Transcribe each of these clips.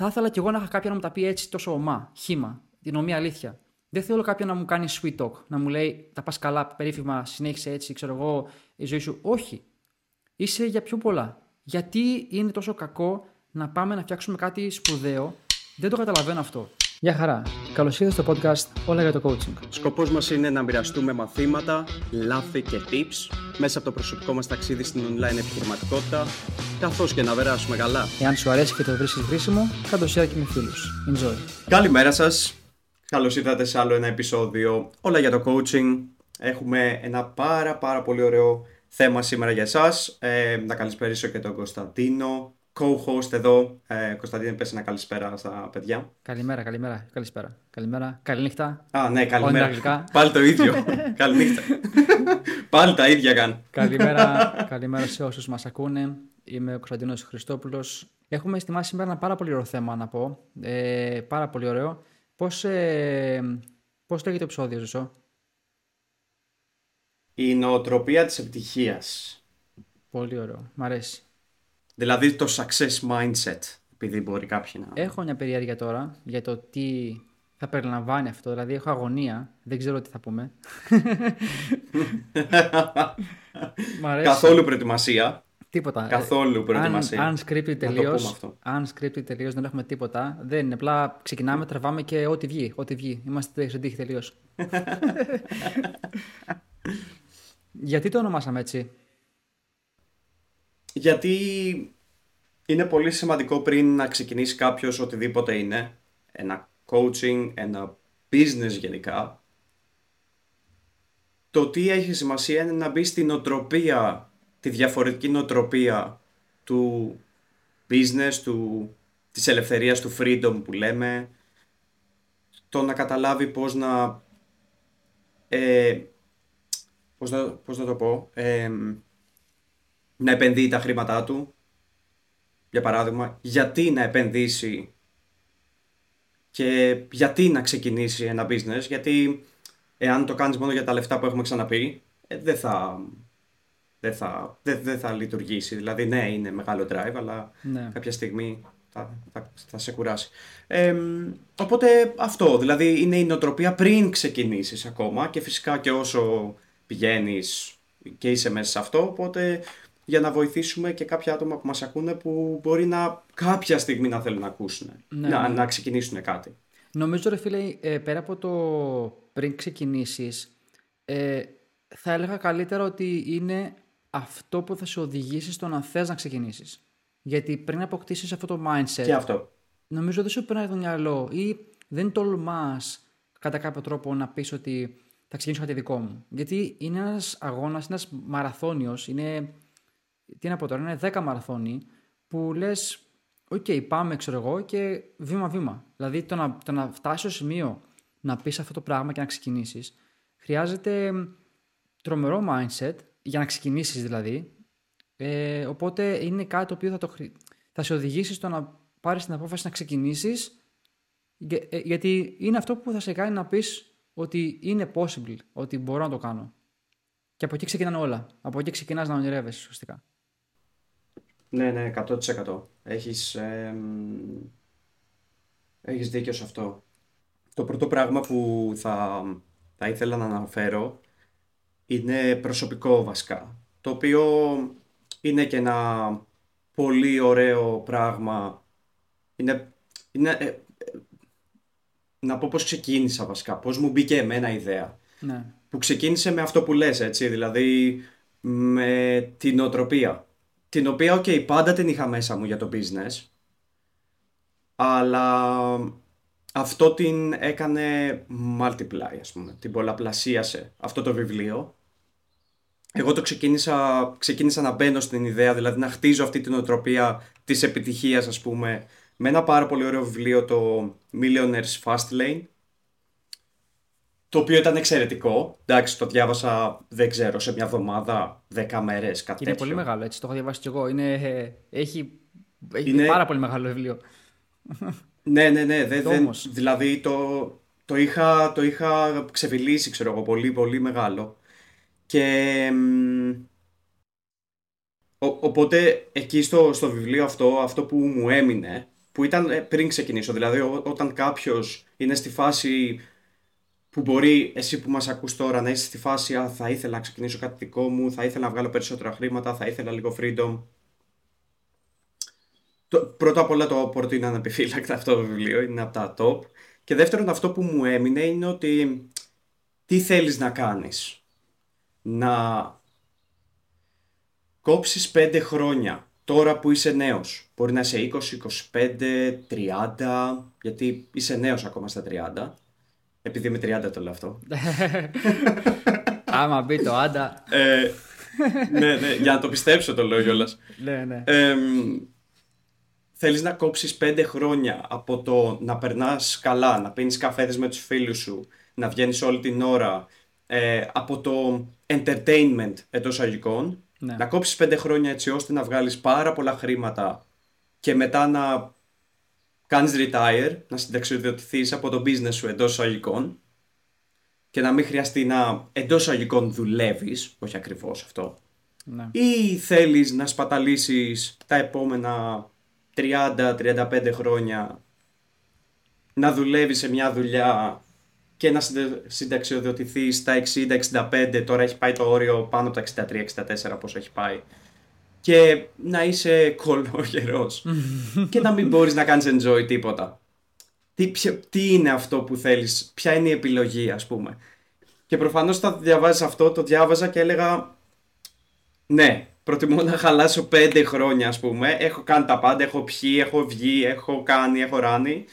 θα ήθελα κι εγώ να είχα κάποιον να μου τα πει έτσι τόσο ομά, χήμα, την ομοία αλήθεια. Δεν θέλω κάποιον να μου κάνει sweet talk, να μου λέει τα πας καλά, περίφημα, συνέχισε έτσι, ξέρω εγώ, η ζωή σου. Όχι. Είσαι για πιο πολλά. Γιατί είναι τόσο κακό να πάμε να φτιάξουμε κάτι σπουδαίο. Δεν το καταλαβαίνω αυτό. Γεια χαρά. Καλώς ήρθατε στο podcast Όλα για το Coaching. Σκοπός μας είναι να μοιραστούμε μαθήματα, λάθη και tips μέσα από το προσωπικό μας ταξίδι στην online επιχειρηματικότητα, καθώς και να περάσουμε καλά. Εάν σου αρέσει και το βρίσκεις χρήσιμο, κάτω share και με φίλους. Enjoy. Καλημέρα σας. Καλώς ήρθατε σε άλλο ένα επεισόδιο Όλα για το Coaching. Έχουμε ένα πάρα πάρα πολύ ωραίο θέμα σήμερα για εσάς. Ε, να καλησπέρισω και τον Κωνσταντίνο co-host εδώ. Ε, Κωνσταντίνε, πες ένα καλησπέρα στα παιδιά. Καλημέρα, καλημέρα, καλησπέρα. Καλημέρα, καληνύχτα. Α, ναι, καλημέρα. Πάλι το ίδιο. καληνύχτα. Πάλι τα ίδια καν. καλημέρα, καλημέρα σε όσους μας ακούνε. Είμαι ο Κωνσταντίνος Χριστόπουλος. Έχουμε ετοιμάσει σήμερα ένα πάρα πολύ ωραίο θέμα να πω. Ε, πάρα πολύ ωραίο. Πώς, ε, πώς λέγεται το επεισόδιο, Ζωσό; Η νοοτροπία της επιτυχίας. Πολύ ωραίο. Μ' αρέσει. Δηλαδή το success mindset, επειδή μπορεί κάποιοι να... Έχω μια περιέργεια τώρα για το τι θα περιλαμβάνει αυτό. Δηλαδή έχω αγωνία, δεν ξέρω τι θα πούμε. Καθόλου προετοιμασία. Τίποτα. Καθόλου προετοιμασία. Αν, αν scripted τελείως, αν scripted τελείως δεν έχουμε τίποτα. Δεν είναι. Απλά ξεκινάμε, τραβάμε και ό,τι βγει. Ό,τι βγει. Είμαστε σε τύχη τελείως. Γιατί το ονομάσαμε έτσι; Γιατί είναι πολύ σημαντικό πριν να ξεκινήσει κάποιος οτιδήποτε είναι, ένα coaching, ένα business γενικά, το τι έχει σημασία είναι να μπει στην νοοτροπία, τη διαφορετική νοοτροπία του business, του, της ελευθερίας, του freedom που λέμε, το να καταλάβει πώς να, ε, πώς να, πώς να το πω, ε, να επενδύει τα χρήματά του. Για παράδειγμα, γιατί να επενδύσει και γιατί να ξεκινήσει ένα business. Γιατί εάν το κάνεις μόνο για τα λεφτά που έχουμε ξαναπεί, ε, δεν θα, δεν θα, δεν, θα λειτουργήσει. Δηλαδή, ναι, είναι μεγάλο drive, αλλά ναι. κάποια στιγμή θα, θα, θα σε κουράσει. οπότε αυτό, δηλαδή είναι η νοοτροπία πριν ξεκινήσεις ακόμα και φυσικά και όσο πηγαίνεις και είσαι μέσα σε αυτό, οπότε για να βοηθήσουμε και κάποια άτομα που μας ακούνε που μπορεί να κάποια στιγμή να θέλουν να ακούσουν, ναι, να, ναι. να ξεκινήσουν κάτι. Νομίζω ρε φίλε, ε, πέρα από το πριν ξεκινήσεις, ε, θα έλεγα καλύτερα ότι είναι αυτό που θα σε οδηγήσει στο να θες να ξεκινήσεις. Γιατί πριν αποκτήσεις αυτό το mindset... Και αυτό. Νομίζω δεν σου περνάει το μυαλό ή δεν τολμάς κατά κάποιο τρόπο να πεις ότι θα ξεκινήσω κάτι δικό μου. Γιατί είναι ένας αγώνας, ένας μαραθώνιος, είναι τι να πω τώρα, είναι 10 μαραθώνοι που λες, OK, okay, πάμε, ξέρω εγώ, και βήμα-βήμα. Δηλαδή το να, το να φτάσει στο σημείο να πεις αυτό το πράγμα και να ξεκινήσεις, χρειάζεται τρομερό mindset για να ξεκινήσεις δηλαδή. Ε, οπότε είναι κάτι το οποίο θα, το, θα σε οδηγήσει στο να πάρεις την απόφαση να ξεκινήσεις. Ε, γιατί είναι αυτό που θα σε κάνει να πεις ότι είναι possible, ότι μπορώ να το κάνω. Και από εκεί ξεκινάνε όλα. Από εκεί ξεκινάς να ονειρεύεσαι ουσιαστικά. Ναι, ναι, 100%. Έχεις, ε, έχεις δίκιο σε αυτό. Το πρώτο πράγμα που θα, θα ήθελα να αναφέρω είναι προσωπικό βασικά. Το οποίο είναι και ένα πολύ ωραίο πράγμα. Είναι, είναι, ε, να πω πώς ξεκίνησα βασικά, πώς μου μπήκε εμένα ιδέα. Ναι. Που ξεκίνησε με αυτό που λες, έτσι, δηλαδή με τη νοοτροπία την οποία, OK, okay, πάντα την είχα μέσα μου για το business, αλλά αυτό την έκανε multiply, ας πούμε, την πολλαπλασίασε αυτό το βιβλίο. Εγώ το ξεκίνησα, ξεκίνησα να μπαίνω στην ιδέα, δηλαδή να χτίζω αυτή τη νοοτροπία της επιτυχίας, ας πούμε, με ένα πάρα πολύ ωραίο βιβλίο, το Millionaires Fast Lane, το οποίο ήταν εξαιρετικό. Εντάξει, το διάβασα, δεν ξέρω, σε μια εβδομάδα, δέκα μέρες, κάτι Είναι πολύ μεγάλο, έτσι. Το έχω διαβάσει κι εγώ. Είναι, έχει, έχει είναι... πάρα πολύ μεγάλο βιβλίο. Ναι, ναι, ναι. Δε, δεν, δηλαδή το, το, είχα, το είχα ξεφυλίσει, ξέρω εγώ, πολύ, πολύ μεγάλο. Και. οπότε εκεί στο, στο βιβλίο αυτό, αυτό που μου έμεινε, που ήταν ε, πριν ξεκινήσω. Δηλαδή, όταν κάποιος είναι στη φάση που μπορεί εσύ που μας ακούς τώρα να είσαι στη φάση «Α, θα ήθελα να ξεκινήσω κάτι δικό μου, θα ήθελα να βγάλω περισσότερα χρήματα, θα ήθελα λίγο freedom». Το, πρώτα απ' όλα το προτείνω ανεπιφύλακτα αυτό το βιβλίο, είναι από τα top. Και δεύτερον αυτό που μου έμεινε είναι ότι τι θέλεις να κάνεις; Να κόψεις πέντε χρόνια τώρα που είσαι νέος. Μπορεί να είσαι 20, 25, 30, γιατί είσαι νέος ακόμα στα 30 επειδή είμαι 30 το λέω αυτό. Άμα μπει το άντα. Ε, ναι, ναι, για να το πιστέψω το λέω κιόλας. ναι, ναι. θέλεις να κόψεις πέντε χρόνια από το να περνάς καλά, να πίνεις καφέδες με τους φίλους σου, να βγαίνεις όλη την ώρα, ε, από το entertainment εντός αγικών, ναι. να κόψεις πέντε χρόνια έτσι ώστε να βγάλεις πάρα πολλά χρήματα και μετά να κάνεις retire, να συνταξιοδοτηθείς από το business σου εντός αγικών και να μην χρειαστεί να εντός αγικών δουλεύεις, όχι ακριβώς αυτό. Ναι. Ή θέλεις να σπαταλήσεις τα επόμενα 30-35 χρόνια να δουλεύεις σε μια δουλειά και να συνταξιοδοτηθείς στα 60-65, τώρα έχει πάει το όριο πάνω από τα 63-64 πώς έχει πάει και να είσαι κολόγερος και να μην μπορείς να κάνεις enjoy τίποτα. Τι, τι είναι αυτό που θέλεις, ποια είναι η επιλογή ας πούμε. Και προφανώς όταν διαβάζεις αυτό το διάβαζα και έλεγα ναι, προτιμώ να χαλάσω πέντε χρόνια ας πούμε, έχω κάνει τα πάντα, έχω πιει, έχω βγει, έχω κάνει, έχω ράνει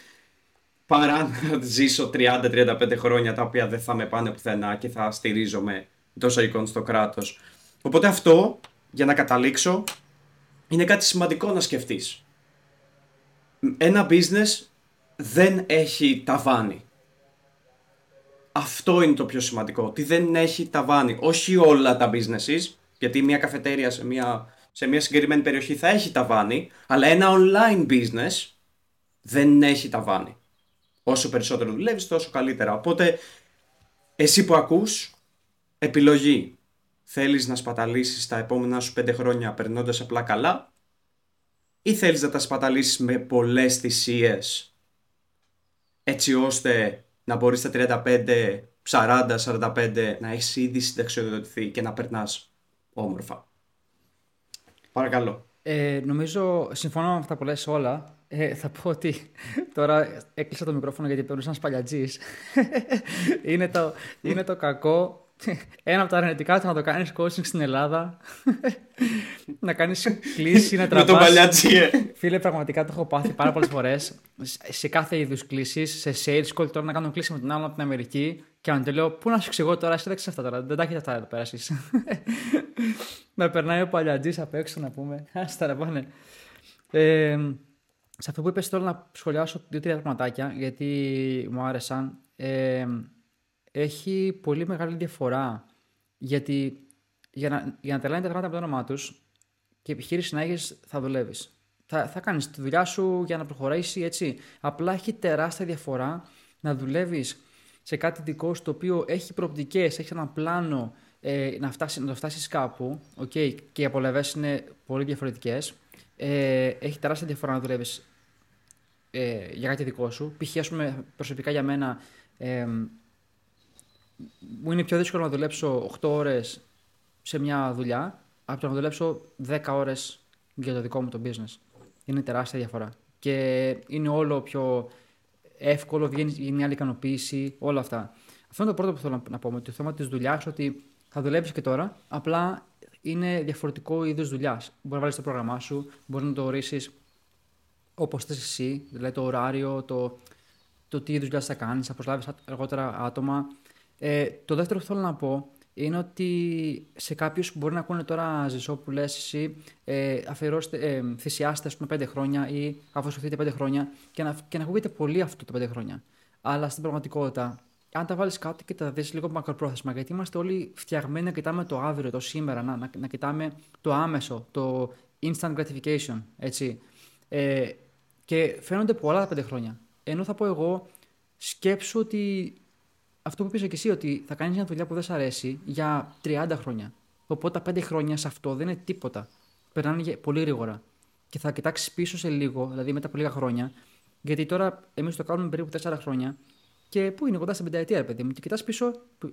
παρά να ζήσω 30-35 χρόνια τα οποία δεν θα με πάνε πουθενά και θα στηρίζομαι τόσο εικόν στο κράτος. Οπότε αυτό για να καταλήξω, είναι κάτι σημαντικό να σκεφτείς. Ένα business δεν έχει ταβάνι. Αυτό είναι το πιο σημαντικό, ότι δεν έχει ταβάνι. Όχι όλα τα businesses, γιατί μια καφετέρια σε μια, σε μια συγκεκριμένη περιοχή θα έχει ταβάνι, αλλά ένα online business δεν έχει ταβάνι. Όσο περισσότερο δουλεύεις, τόσο καλύτερα. Οπότε, εσύ που ακούς, επιλογή θέλεις να σπαταλήσεις τα επόμενα σου πέντε χρόνια περνώντας απλά καλά ή θέλεις να τα σπαταλήσεις με πολλές θυσίες έτσι ώστε να μπορείς τα 35, 40, 45 να έχεις ήδη συνταξιοδοτηθεί και να περνάς όμορφα. Παρακαλώ. Ε, νομίζω, συμφωνώ με αυτά που λες όλα. Ε, θα πω ότι τώρα έκλεισα το μικρόφωνο γιατί παίρνω σαν σπαλιατζής. είναι, το, είναι το κακό ένα από τα αρνητικά του να το κάνεις coaching στην Ελλάδα. να κάνεις κλίση, να τραβάς. Με τον παλιάτσιε. Φίλε, πραγματικά το έχω πάθει πάρα πολλές φορές. Σε κάθε είδους κλήσει, σε sales call, τώρα να κάνω κλίση με τον άλλον από την Αμερική και αν του λέω, Πού να σου εξηγώ τώρα, εσύ δεν αυτά τώρα. Δεν τα έχετε αυτά εδώ πέρα εσείς. να περνάει ο παλιατζής απ' έξω να πούμε. Άστα να πάνε. Ε, σε αυτό που είπες τώρα να σχολιάσω δύο-τρία πραγματάκια γιατί μου άρεσαν. Ε, έχει πολύ μεγάλη διαφορά. Γιατί για να, για να τα πράγματα από το όνομά τους και επιχείρηση να έχεις, θα δουλεύεις. Θα, θα κάνεις τη δουλειά σου για να προχωρήσει έτσι. Απλά έχει τεράστια διαφορά να δουλεύεις σε κάτι δικό σου το οποίο έχει προοπτικές, έχει ένα πλάνο ε, να, φτάσει, να το φτάσεις κάπου. Okay, και οι απολαυές είναι πολύ διαφορετικές. Ε, έχει τεράστια διαφορά να δουλεύεις ε, για κάτι δικό σου. Π.χ. προσωπικά για μένα. Ε, μου είναι πιο δύσκολο να δουλέψω 8 ώρες σε μια δουλειά από το να δουλέψω 10 ώρες για το δικό μου το business. Είναι τεράστια διαφορά. Και είναι όλο πιο εύκολο, βγαίνει μια άλλη ικανοποίηση, όλα αυτά. Αυτό είναι το πρώτο που θέλω να πω με το θέμα της δουλειάς, ότι θα δουλέψεις και τώρα, απλά είναι διαφορετικό είδος δουλειάς. Μπορεί να βάλεις το πρόγραμμά σου, μπορεί να το ορίσεις όπως θες εσύ, δηλαδή το ωράριο, το, το τι είδους δουλειάς θα κάνεις, θα προσλάβεις αργότερα άτομα. Ε, το δεύτερο που θέλω να πω είναι ότι σε κάποιους που μπορεί να ακούνε τώρα ζεσό που λες εσύ ε, αφιερώστε, ε, θυσιάστε πούμε πέντε χρόνια ή αφοσιωθείτε πέντε χρόνια και να, και να ακούγεται πολύ αυτό το πέντε χρόνια. Αλλά στην πραγματικότητα, αν τα βάλεις κάτω και τα δεις λίγο μακροπρόθεσμα, γιατί είμαστε όλοι φτιαγμένοι να κοιτάμε το αύριο, το σήμερα, να, να, να κοιτάμε το άμεσο, το instant gratification, έτσι. Ε, και φαίνονται πολλά τα πέντε χρόνια. Ενώ θα πω εγώ, σκέψου ότι αυτό που είπες και εσύ, ότι θα κάνεις μια δουλειά που δεν σ' αρέσει για 30 χρόνια. Οπότε τα 5 χρόνια σε αυτό δεν είναι τίποτα. Περνάνε πολύ γρήγορα. και θα κοιτάξεις πίσω σε λίγο, δηλαδή μετά από λίγα χρόνια. Γιατί τώρα εμείς το κάνουμε περίπου 4 χρόνια και πού είναι κοντά στην πενταετία, παιδί μου. Και κοιτάς πίσω,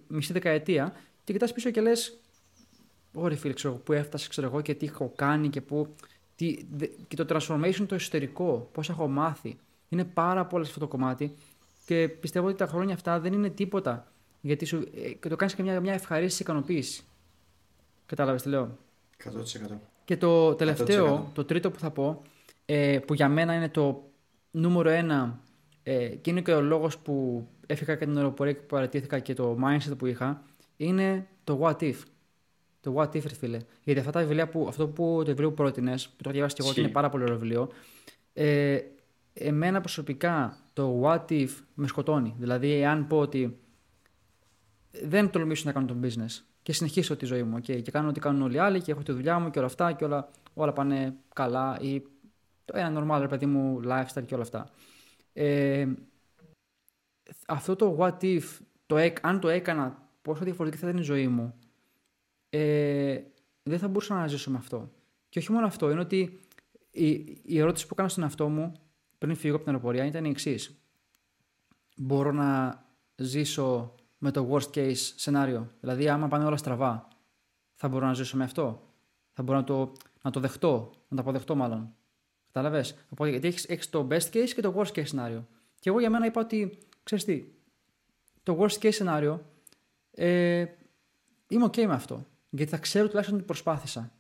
μισή δεκαετία, και κοιτάς πίσω και λες, Ωρε φίλε, ξέρω πού έφτασες, ξέρω εγώ και τι έχω κάνει και πού. Τι, και το transformation το εσωτερικό, πώς έχω μάθει. Είναι πάρα πολύ αυτό το κομμάτι και πιστεύω ότι τα χρόνια αυτά δεν είναι τίποτα. Γιατί σου, ε, και το κάνεις και μια, μια ευχαρίστηση ικανοποίηση. Κατάλαβες τι λέω; 100%. Και το τελευταίο, 100%. το τρίτο που θα πω, ε, που για μένα είναι το νούμερο ένα ε, και είναι και ο λόγος που έφυγα και την αεροπορία και παρατήθηκα και το mindset που είχα, είναι το what if. Το what if, φίλε. Γιατί αυτά τα βιβλία που, αυτό που το βιβλίο που πρότεινες, που το έχω διαβάσει και εγώ, ότι είναι πάρα πολύ ωραίο βιβλίο, ε, εμένα προσωπικά το what if με σκοτώνει. Δηλαδή, εάν πω ότι δεν τολμήσω να κάνω τον business και συνεχίσω τη ζωή μου okay, και κάνω ό,τι κάνουν όλοι οι άλλοι και έχω τη δουλειά μου και όλα αυτά και όλα, όλα πάνε καλά ή το ένα normal, παιδί μου, lifestyle και όλα αυτά. Ε, αυτό το what if, το, αν το έκανα, πόσο διαφορετική θα ήταν η ζωή μου, ε, δεν θα μπορούσα να ζήσω με αυτό. Και όχι μόνο αυτό, είναι ότι η, η ερώτηση που έκανα στον εαυτό μου πριν φύγω από την αεροπορία ήταν η εξής. Μπορώ να ζήσω με το worst case σενάριο. Δηλαδή, άμα πάνε όλα στραβά, θα μπορώ να ζήσω με αυτό. Θα μπορώ να το, να το δεχτώ, να το αποδεχτώ μάλλον. Κατάλαβες; Οπότε, γιατί έχεις το best case και το worst case σενάριο. Και εγώ για μένα είπα ότι, ξέρεις τι, το worst case σενάριο ε, είμαι OK με αυτό. Γιατί θα ξέρω τουλάχιστον ότι προσπάθησα.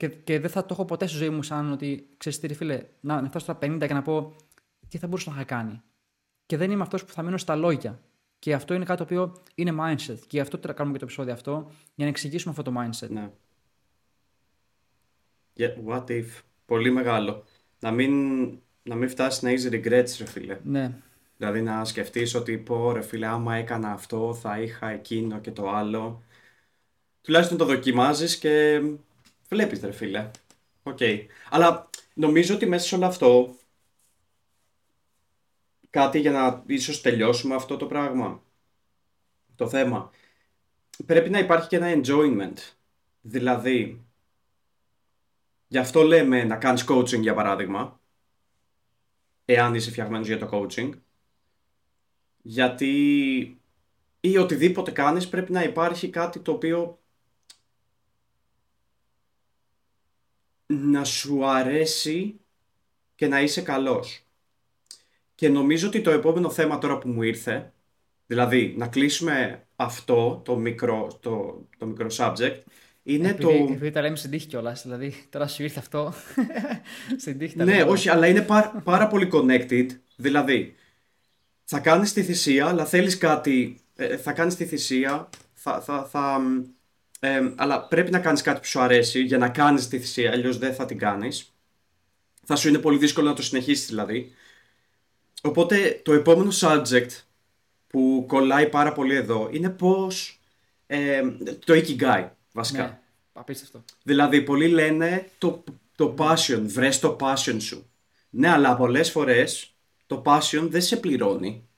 Και, και δεν θα το έχω ποτέ στη ζωή μου σαν ότι, ξέρεις τι, φίλε, να, να φτάσω στα 50 και να πω τι θα μπορούσα να είχα κάνει. Και δεν είμαι αυτός που θα μείνω στα λόγια. Και αυτό είναι κάτι το οποίο είναι mindset. Και γι' αυτό το κάνουμε και το επεισόδιο αυτό, για να εξηγήσουμε αυτό το mindset. Ναι. Yeah, what if; Πολύ μεγάλο. Να μην, να μην φτάσεις να έχεις regrets, ρε φίλε. Ναι. Δηλαδή να σκεφτείς ότι πω ρε φίλε, άμα έκανα αυτό, θα είχα εκείνο και το άλλο. Τουλάχιστον το δοκιμάζεις και βλέπεις, ρε φίλε. OK. Okay. Αλλά νομίζω ότι μέσα σε όλο αυτό κάτι για να ίσως τελειώσουμε αυτό το πράγμα, το θέμα. Πρέπει να υπάρχει και ένα enjoyment. Δηλαδή, γι' αυτό λέμε να κάνεις coaching για παράδειγμα, εάν είσαι φτιαγμένος για το coaching, γιατί ή οτιδήποτε κάνεις πρέπει να υπάρχει κάτι το οποίο να σου αρέσει και να είσαι καλός. Και νομίζω ότι το επόμενο θέμα τώρα που μου ήρθε, δηλαδή να κλείσουμε αυτό το μικρό, το, το μικρό subject, είναι επειδή, το. Επειδή τα λέμε στην τύχη κιόλας. Δηλαδή, τώρα σου ήρθε αυτό. στην τύχη τα Ναι, όχι, αλλά είναι πάρα, πάρα πολύ connected. Δηλαδή, θα κάνεις τη θυσία, αλλά θέλεις κάτι. Ε, θα κάνεις τη θυσία, θα. θα, θα ε, αλλά πρέπει να κάνεις κάτι που σου αρέσει για να κάνεις τη θυσία, αλλιώς δεν θα την κάνεις. Θα σου είναι πολύ δύσκολο να το συνεχίσεις δηλαδή. Οπότε το επόμενο subject που κολλάει πάρα πολύ εδώ είναι πώς ε, το Ikigai βασικά. Ναι, απίστευτο. Δηλαδή πολλοί λένε το, το passion, βρες το passion σου. Ναι, αλλά πολλές φορές το passion δεν σε πληρώνει.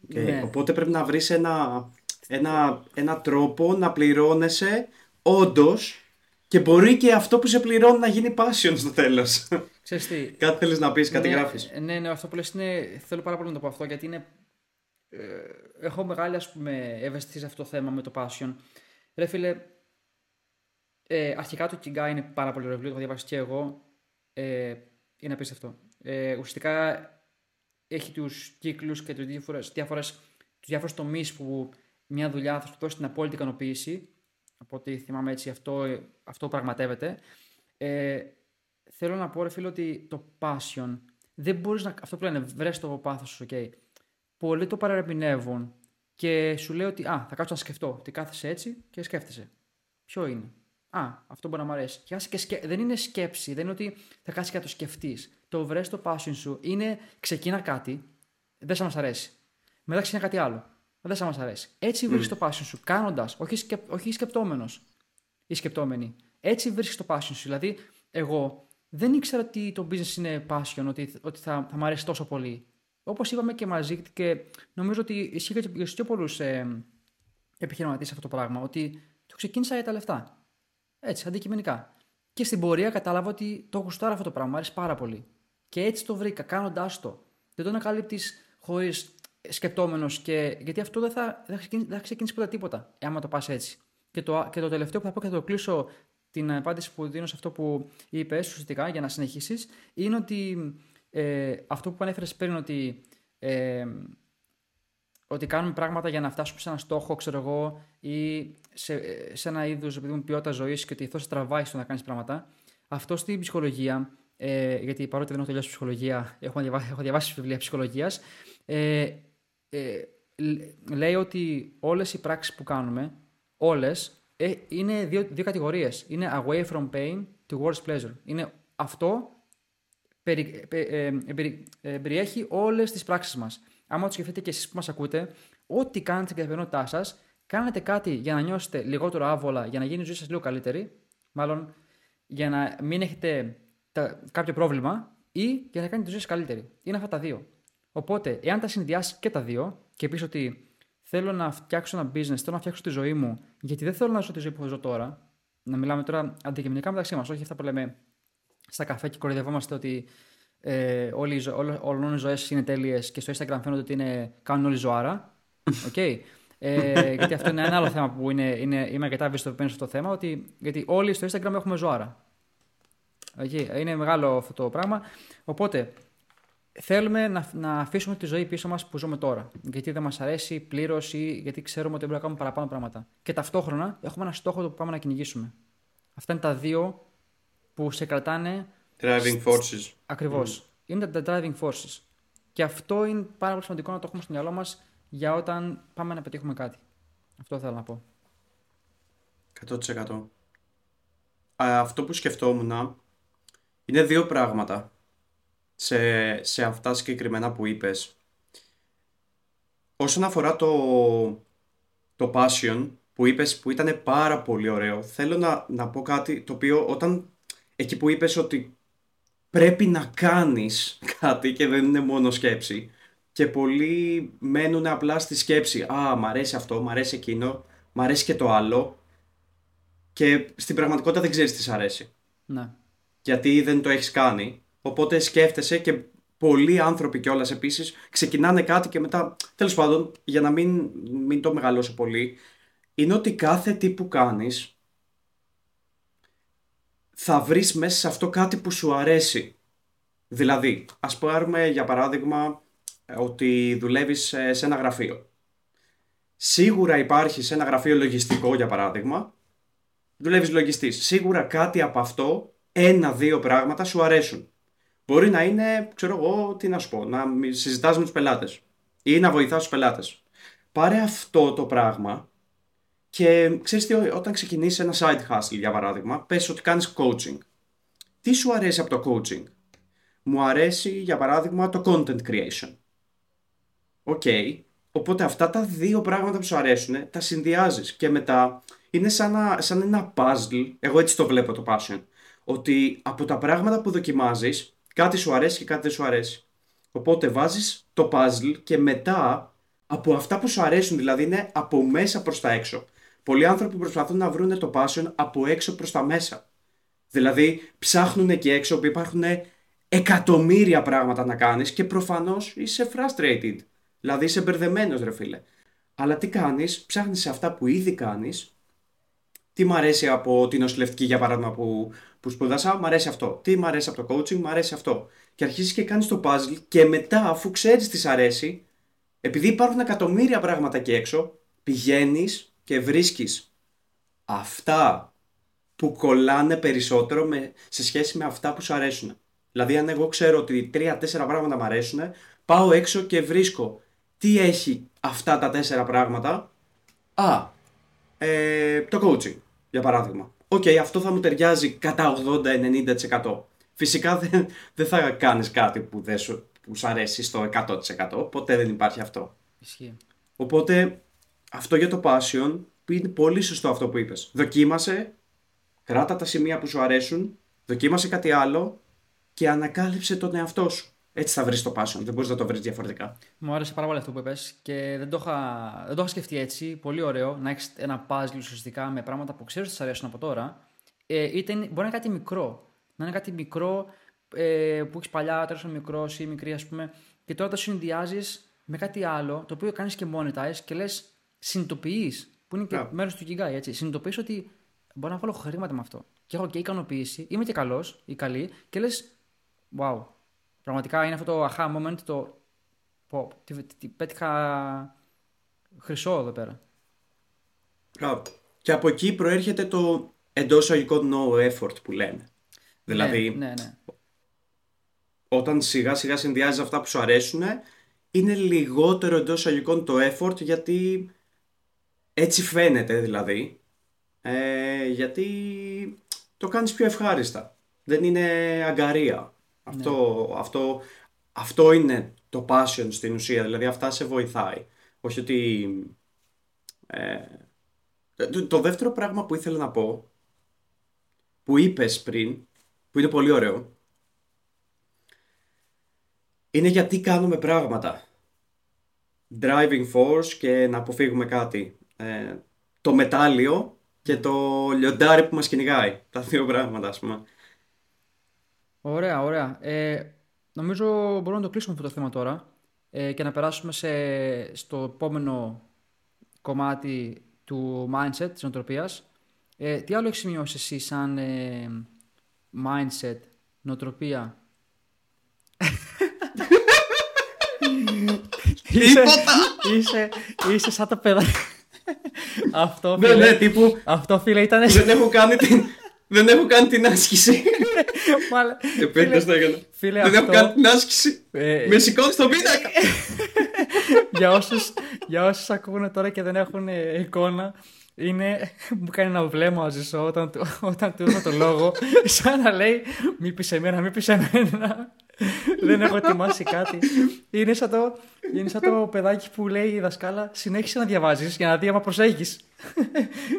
Ναι. Οπότε πρέπει να βρεις ένα, ένα, ένα τρόπο να πληρώνεσαι όντως και μπορεί και αυτό που σε πληρώνει να γίνει passion στο τέλος. κάτι θέλεις να πεις, κάτι ναι, γράφεις. Ναι, ναι, αυτό που λες είναι. Θέλω πάρα πολύ να το πω αυτό γιατί είναι. Ε, έχω μεγάλη ας πούμε ευαισθησία σε αυτό το θέμα με το passion. Ρε φίλε, ε, αρχικά το Kigai είναι πάρα πολύ ωραίο βιβλίο, το έχω διαβάσει και εγώ. Ε, είναι απίστευτο. Ε, ουσιαστικά έχει τους κύκλους και τους διάφορους τομείς που μια δουλειά θα σου δώσει την απόλυτη ικανοποίηση από ό,τι θυμάμαι έτσι αυτό, αυτό πραγματεύεται. Ε, θέλω να πω ρε φίλε ότι το passion δεν μπορείς να, αυτό που λένε βρες το πάθος σου, okay. Πολλοί το παραρρεπινεύουν και σου λέει ότι α, θα κάτσω να σκεφτώ. Τι κάθεσαι έτσι και σκέφτεσαι. Ποιο είναι; Α, αυτό μπορεί να μου αρέσει. Και σκε... Δεν είναι σκέψη, δεν είναι ότι θα κάτσει και να το σκεφτείς. Το βρες το passion σου είναι ξεκίνα κάτι, δεν θα μας αρέσει. Μετά ξεκίνα κάτι άλλο δεν θα μας αρέσει. Έτσι βρίσκεις mm. το passion σου, κάνοντας, όχι, σκεπ, όχι σκεπτόμενος ή σκεπτόμενη. Έτσι βρίσκεις το passion σου. Δηλαδή, εγώ δεν ήξερα ότι το business είναι passion, ότι, ότι θα, θα μου αρέσει τόσο πολύ. Όπως είπαμε και μαζί, και νομίζω ότι ισχύει για πιο πολλούς ε, επιχειρηματίες αυτό το πράγμα, ότι το ξεκίνησα για τα λεφτά. Έτσι, αντικειμενικά. Και στην πορεία κατάλαβα ότι το γουστάρω αυτό το πράγμα, μου αρέσει πάρα πολύ. Και έτσι το βρήκα, κάνοντάς το. Δεν το ανακαλύπτεις χωρίς σκεπτόμενος. Και... Γιατί αυτό δεν θα, δεν θα ξεκινήσει ποτέ τίποτα, άμα το πας έτσι. Και το, και το τελευταίο που θα πω και θα το κλείσω την απάντηση που δίνω σε αυτό που είπες ουσιαστικά για να συνεχίσεις, είναι ότι ε, αυτό που ανέφερες πριν ότι, ε, ότι κάνουμε πράγματα για να φτάσουμε σε ένα στόχο, ξέρω εγώ, ή σε, σε ένα είδος ποιότητα ζωής και ότι αυτό σε τραβάει στο να κάνεις πράγματα. Αυτό στην ψυχολογία, ε, γιατί παρότι δεν έχω τελειώσει ψυχολογία, έχω διαβάσει, έχω διαβάσει βιβλία ψυχολογίας, ε, ε, λέει ότι όλες οι πράξεις που κάνουμε, όλες, ε, είναι δύο, δύο κατηγορίες. Είναι away from pain to worse pleasure. Είναι αυτό περι, ε, ε, ε, περιέχει όλες τις πράξεις μας. Άμα το σκεφτείτε και εσείς που μας ακούτε, ό,τι κάνετε στην καθημερινότητά σας, κάνετε κάτι για να νιώσετε λιγότερο άβολα, για να γίνει η ζωή σας λίγο καλύτερη, μάλλον για να μην έχετε τα, κάποιο πρόβλημα ή για να κάνετε τη ζωή σας καλύτερη. Είναι αυτά τα δύο. Οπότε, εάν τα συνδυάσεις και τα δύο και πεις ότι θέλω να φτιάξω ένα business, θέλω να φτιάξω τη ζωή μου, γιατί δεν θέλω να ζω τη ζωή που ζω τώρα. Να μιλάμε τώρα αντικειμενικά μεταξύ μας, όχι αυτά που λέμε στα καφέ και κοροϊδευόμαστε ότι ε, όλοι, οι ζωές είναι τέλειες και στο Instagram φαίνονται ότι είναι, κάνουν όλοι ζωάρα. Okay. ε, γιατί αυτό είναι ένα άλλο θέμα που είναι, είναι, είμαι αρκετά ευαισθητοποιημένος σε αυτό το θέμα. Ότι, γιατί όλοι στο Instagram έχουμε ζωάρα. Okay. Είναι μεγάλο αυτό το πράγμα. Οπότε θέλουμε να, να αφήσουμε τη ζωή πίσω μας που ζούμε τώρα. Γιατί δεν μας αρέσει πλήρως ή γιατί ξέρουμε ότι μπορούμε να κάνουμε παραπάνω πράγματα. Και ταυτόχρονα έχουμε ένα στόχο που πάμε να κυνηγήσουμε. Αυτά είναι τα δύο που σε κρατάνε. Driving forces. Ακριβώς. Mm. Είναι τα driving forces. Και αυτό είναι πάρα πολύ σημαντικό να το έχουμε στο μυαλό μας για όταν πάμε να πετύχουμε κάτι. Αυτό θέλω να πω. 100%. αυτό που σκεφτόμουν είναι δύο πράγματα σε, σε αυτά συγκεκριμένα που είπες. Όσον αφορά το, το passion που είπες που ήταν πάρα πολύ ωραίο, θέλω να, να πω κάτι το οποίο όταν εκεί που είπες ότι πρέπει να κάνεις κάτι και δεν είναι μόνο σκέψη και πολλοί μένουν απλά στη σκέψη «Α, μ' αρέσει αυτό, μ' αρέσει εκείνο, μ' αρέσει και το άλλο» και στην πραγματικότητα δεν ξέρεις τι σ' αρέσει. Ναι. Γιατί δεν το έχεις κάνει Οπότε σκέφτεσαι και πολλοί άνθρωποι κιόλας επίσης ξεκινάνε κάτι και μετά. Τέλος πάντων, για να μην, μην το μεγαλώσω πολύ, είναι ότι κάθε τι που κάνεις θα βρεις μέσα σε αυτό κάτι που σου αρέσει. Δηλαδή, ας πάρουμε για παράδειγμα ότι δουλεύεις σε ένα γραφείο. Σίγουρα υπάρχει σε ένα γραφείο λογιστικό για παράδειγμα, δουλεύεις λογιστής. Σίγουρα κάτι από αυτό, ένα-δύο πράγματα σου αρέσουν. Μπορεί να είναι, ξέρω εγώ, τι να σου πω, να συζητάς με τους πελάτες ή να βοηθάς τους πελάτες. Πάρε αυτό το πράγμα και ξέρεις τι, όταν ξεκινήσεις ένα side hustle για παράδειγμα, πες ότι κάνεις coaching. Τι σου αρέσει από το coaching; Μου αρέσει για παράδειγμα το content creation. OK. Οπότε αυτά τα δύο πράγματα που σου αρέσουν τα συνδυάζεις και μετά είναι σαν, σαν ένα puzzle, εγώ έτσι το βλέπω το passion, ότι από τα πράγματα που δοκιμάζεις Κάτι σου αρέσει και κάτι δεν σου αρέσει. Οπότε βάζεις το puzzle και μετά από αυτά που σου αρέσουν, δηλαδή είναι από μέσα προς τα έξω. Πολλοί άνθρωποι προσπαθούν να βρουν το passion από έξω προς τα μέσα. Δηλαδή ψάχνουν εκεί έξω που υπάρχουν εκατομμύρια πράγματα να κάνεις και προφανώς είσαι frustrated. Δηλαδή είσαι μπερδεμένος ρε φίλε. Αλλά τι κάνεις, ψάχνεις σε αυτά που ήδη κάνεις. Τι μ' αρέσει από την νοσηλευτική για παράδειγμα που που σπούδασα, μου αρέσει αυτό. Τι μου αρέσει από το coaching, μου αρέσει αυτό. Και αρχίζεις και κάνεις το puzzle και μετά, αφού ξέρεις τι σ' αρέσει, επειδή υπάρχουν εκατομμύρια πράγματα εκεί έξω, πηγαίνεις και βρίσκεις αυτά που κολλάνε περισσότερο με, σε σχέση με αυτά που σου αρέσουν. Δηλαδή, αν εγώ ξέρω ότι τρία-τέσσερα πράγματα μου αρέσουν, πάω έξω και βρίσκω τι έχει αυτά τα τέσσερα πράγματα. Α, ε, το coaching, για παράδειγμα. OK, okay, αυτό θα μου ταιριάζει κατά 80-90%. Φυσικά δεν, δεν θα κάνεις κάτι που, δεν σου, που σου αρέσει στο 100%. Ποτέ δεν υπάρχει αυτό. Ισχύει. Οπότε αυτό για το passion είναι πολύ σωστό αυτό που είπες. Δοκίμασε, κράτα τα σημεία που σου αρέσουν, δοκίμασε κάτι άλλο και ανακάλυψε τον εαυτό σου. Έτσι θα βρεις το passion. Δεν μπορείς να το βρεις διαφορετικά. Μου άρεσε πάρα πολύ αυτό που είπες και δεν το, είχα, δεν το είχα σκεφτεί έτσι. Πολύ ωραίο να έχεις ένα puzzle ουσιαστικά με πράγματα που ξέρεις ότι σα αρέσουν από τώρα. ε, είτε μπορεί να είναι κάτι μικρό. Να είναι κάτι μικρό ε, που έχεις παλιά, τέλο μικρός ή μικρή, ας πούμε, και τώρα το συνδυάζεις με κάτι άλλο, το οποίο κάνεις και monetize και λες, συνειδητοποιείς, που είναι και yeah. μέρος του Kigai, έτσι. Συνειδητοποιείς ότι μπορώ να βάλω χρήματα με αυτό. Και έχω και ικανοποίηση, είμαι και καλός ή καλή, και λες, wow. Πραγματικά είναι αυτό το aha moment, το. Πω, τι, τι, πέτυχα χρυσό εδώ πέρα. Και από εκεί προέρχεται το εντός εισαγωγικών no effort που λένε. Δηλαδή, ναι, ναι, ναι. όταν σιγά σιγά συνδυάζει αυτά που σου αρέσουν, είναι λιγότερο εντός εισαγωγικών το effort γιατί έτσι φαίνεται δηλαδή. Ε, γιατί το κάνεις πιο ευχάριστα. Δεν είναι αγκαρία. Αυτό, ναι. αυτό, αυτό είναι το passion στην ουσία. Δηλαδή αυτά σε βοηθάει. Όχι ότι... Ε, το, το δεύτερο πράγμα που ήθελα να πω, που είπες πριν, που είναι πολύ ωραίο, είναι γιατί κάνουμε πράγματα. Driving force και να αποφύγουμε κάτι. Ε, το μετάλλιο και το λιοντάρι που μας κυνηγάει. Τα δύο πράγματα, ας πούμε. Ωραία, ωραία. Ε, νομίζω μπορούμε να το κλείσουμε αυτό το θέμα τώρα ε, και να περάσουμε σε, στο επόμενο κομμάτι του mindset, της νοοτροπίας. Ε, τι άλλο έχεις σημειώσει εσύ σαν ε, mindset, νοοτροπία; είσαι, είσαι, είσαι σαν το παιδάκι. αυτό, ναι, φίλε, ναι, τύπου, αυτό φίλε ήταν... Δεν έχω κάνει την, δεν έχω κάνει την άσκηση. Μάλα. Επίτηδες το έκανα. Φίλε, δεν αυτό... έχω κάνει την άσκηση. Ε, Με σηκώνεις στο πίνακα. για, όσους, για όσους ακούνε τώρα και δεν έχουν ε, εικόνα, είναι, μου κάνει ένα βλέμμα ο Ζησό όταν, όταν του δίνω το λόγο, σαν να λέει μη πεις εμένα, μη πεις εμένα. Δεν έχω ετοιμάσει κάτι. Είναι σαν, το, είναι σαν το παιδάκι που λέει η δασκάλα συνέχισε να διαβάζεις για να δει άμα προσέχεις.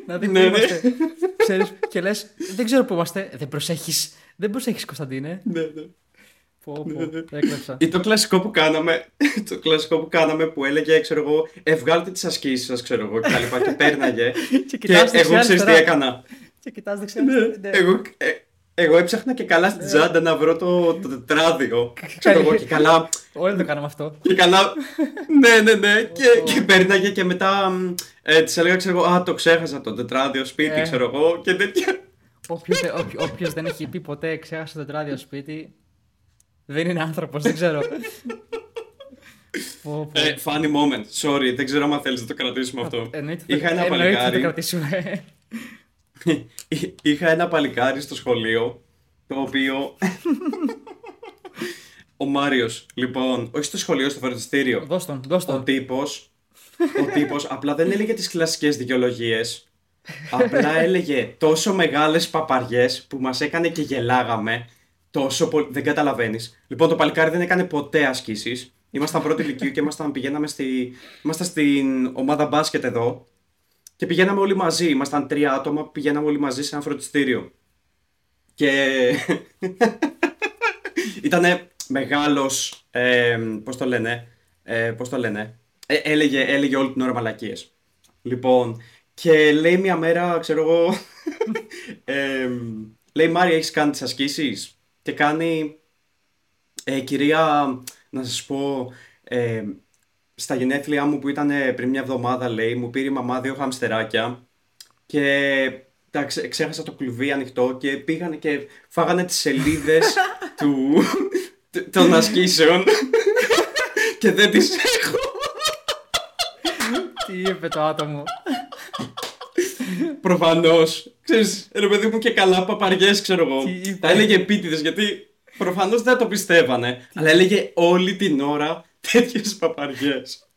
να δει που Ναι, ναι. είμαστε. Ξέρεις, και λες δεν ξέρω που είμαστε. Δεν προσέχεις. Δεν προσέχεις Κωνσταντίνε. Ναι, ναι. Πω, πω, έκλεψα. Ή το κλασικό που κάναμε, το κλασικό που κάναμε που έλεγε, ξέρω εγώ, ευγάλτε τις ασκήσεις σας, ξέρω εγώ, και τα λοιπά, και πέρναγε. Και και κοιτάς δεξιά, εγώ ξέρεις τι αριστερά. έκανα. Και κοιτάς δεξιά. αριστερά, ναι. Εγώ, ε, εγώ έψαχνα και καλά στην τσάντα να βρω το, το τετράδιο. Ξέρω εγώ και καλά. Όλοι το κάναμε αυτό. Και καλά. ναι, ναι, ναι. και, και πέρναγε και μετά μ, ε, της έλεγα, ξέρω εγώ, Α, το ξέχασα το τετράδιο σπίτι, Ε. ξέρω εγώ. Και τέτοια. Όποιος, δεν- όποιο- όποιος δεν έχει πει ποτέ ξέχασε το τετράδιο σπίτι, δεν είναι άνθρωπος, δεν ξέρω. Πω, πω. Ε, funny moment. Sorry, δεν ξέρω αν θέλεις να το κρατήσουμε αυτό. Εννοείται Είχα ένα εννοείται θα το παλικάρι. κρατήσουμε. Είχα ένα παλικάρι στο σχολείο το οποίο. Ο Μάριος, λοιπόν, όχι στο σχολείο, στο φροντιστήριο. Δώσ' τον, δώσ' Ο τον. τύπος, ο τύπος απλά δεν έλεγε τις κλασικές δικαιολογίες. Απλά έλεγε τόσο μεγάλες παπαριές που μας έκανε και γελάγαμε. Τόσο πολύ. Δεν καταλαβαίνεις. Λοιπόν, το παλικάρι δεν έκανε ποτέ ασκήσεις. Ήμασταν πρώτη ηλικίου και ήμασταν, πηγαίναμε στη, ήμασταν στην ομάδα μπάσκετ εδώ. Και πηγαίναμε όλοι μαζί. Ήμασταν τρία άτομα που πηγαίναμε όλοι μαζί σε ένα φροντιστήριο. Και ήτανε μεγάλος, ε, πώς το λένε, ε, πώς το λένε, ε, έλεγε, έλεγε όλη την ώρα μαλακίες. Λοιπόν, και λέει μια μέρα, ξέρω εγώ, ε, λέει Μάρια έχεις κάνει τις ασκήσεις; Και κάνει, ε, κυρία, να σας πω, ε, στα γενέθλιά μου που ήταν πριν μια εβδομάδα, λέει, μου πήρε η μαμά δύο χαμστεράκια και τα ξέ- ξέχασα το κλουβί ανοιχτό και πήγανε και φάγανε τις σελίδες του, т- των ασκήσεων και δεν τις έχω. Τι είπε το άτομο. Προφανώς. Ξέρεις, ρε παιδί μου και καλά παπαριές, ξέρω εγώ. Τι είπε; Τα έλεγε επίτηδες γιατί προφανώς δεν το πιστεύανε. Αλλά έλεγε όλη την ώρα τέτοιες παπαριές.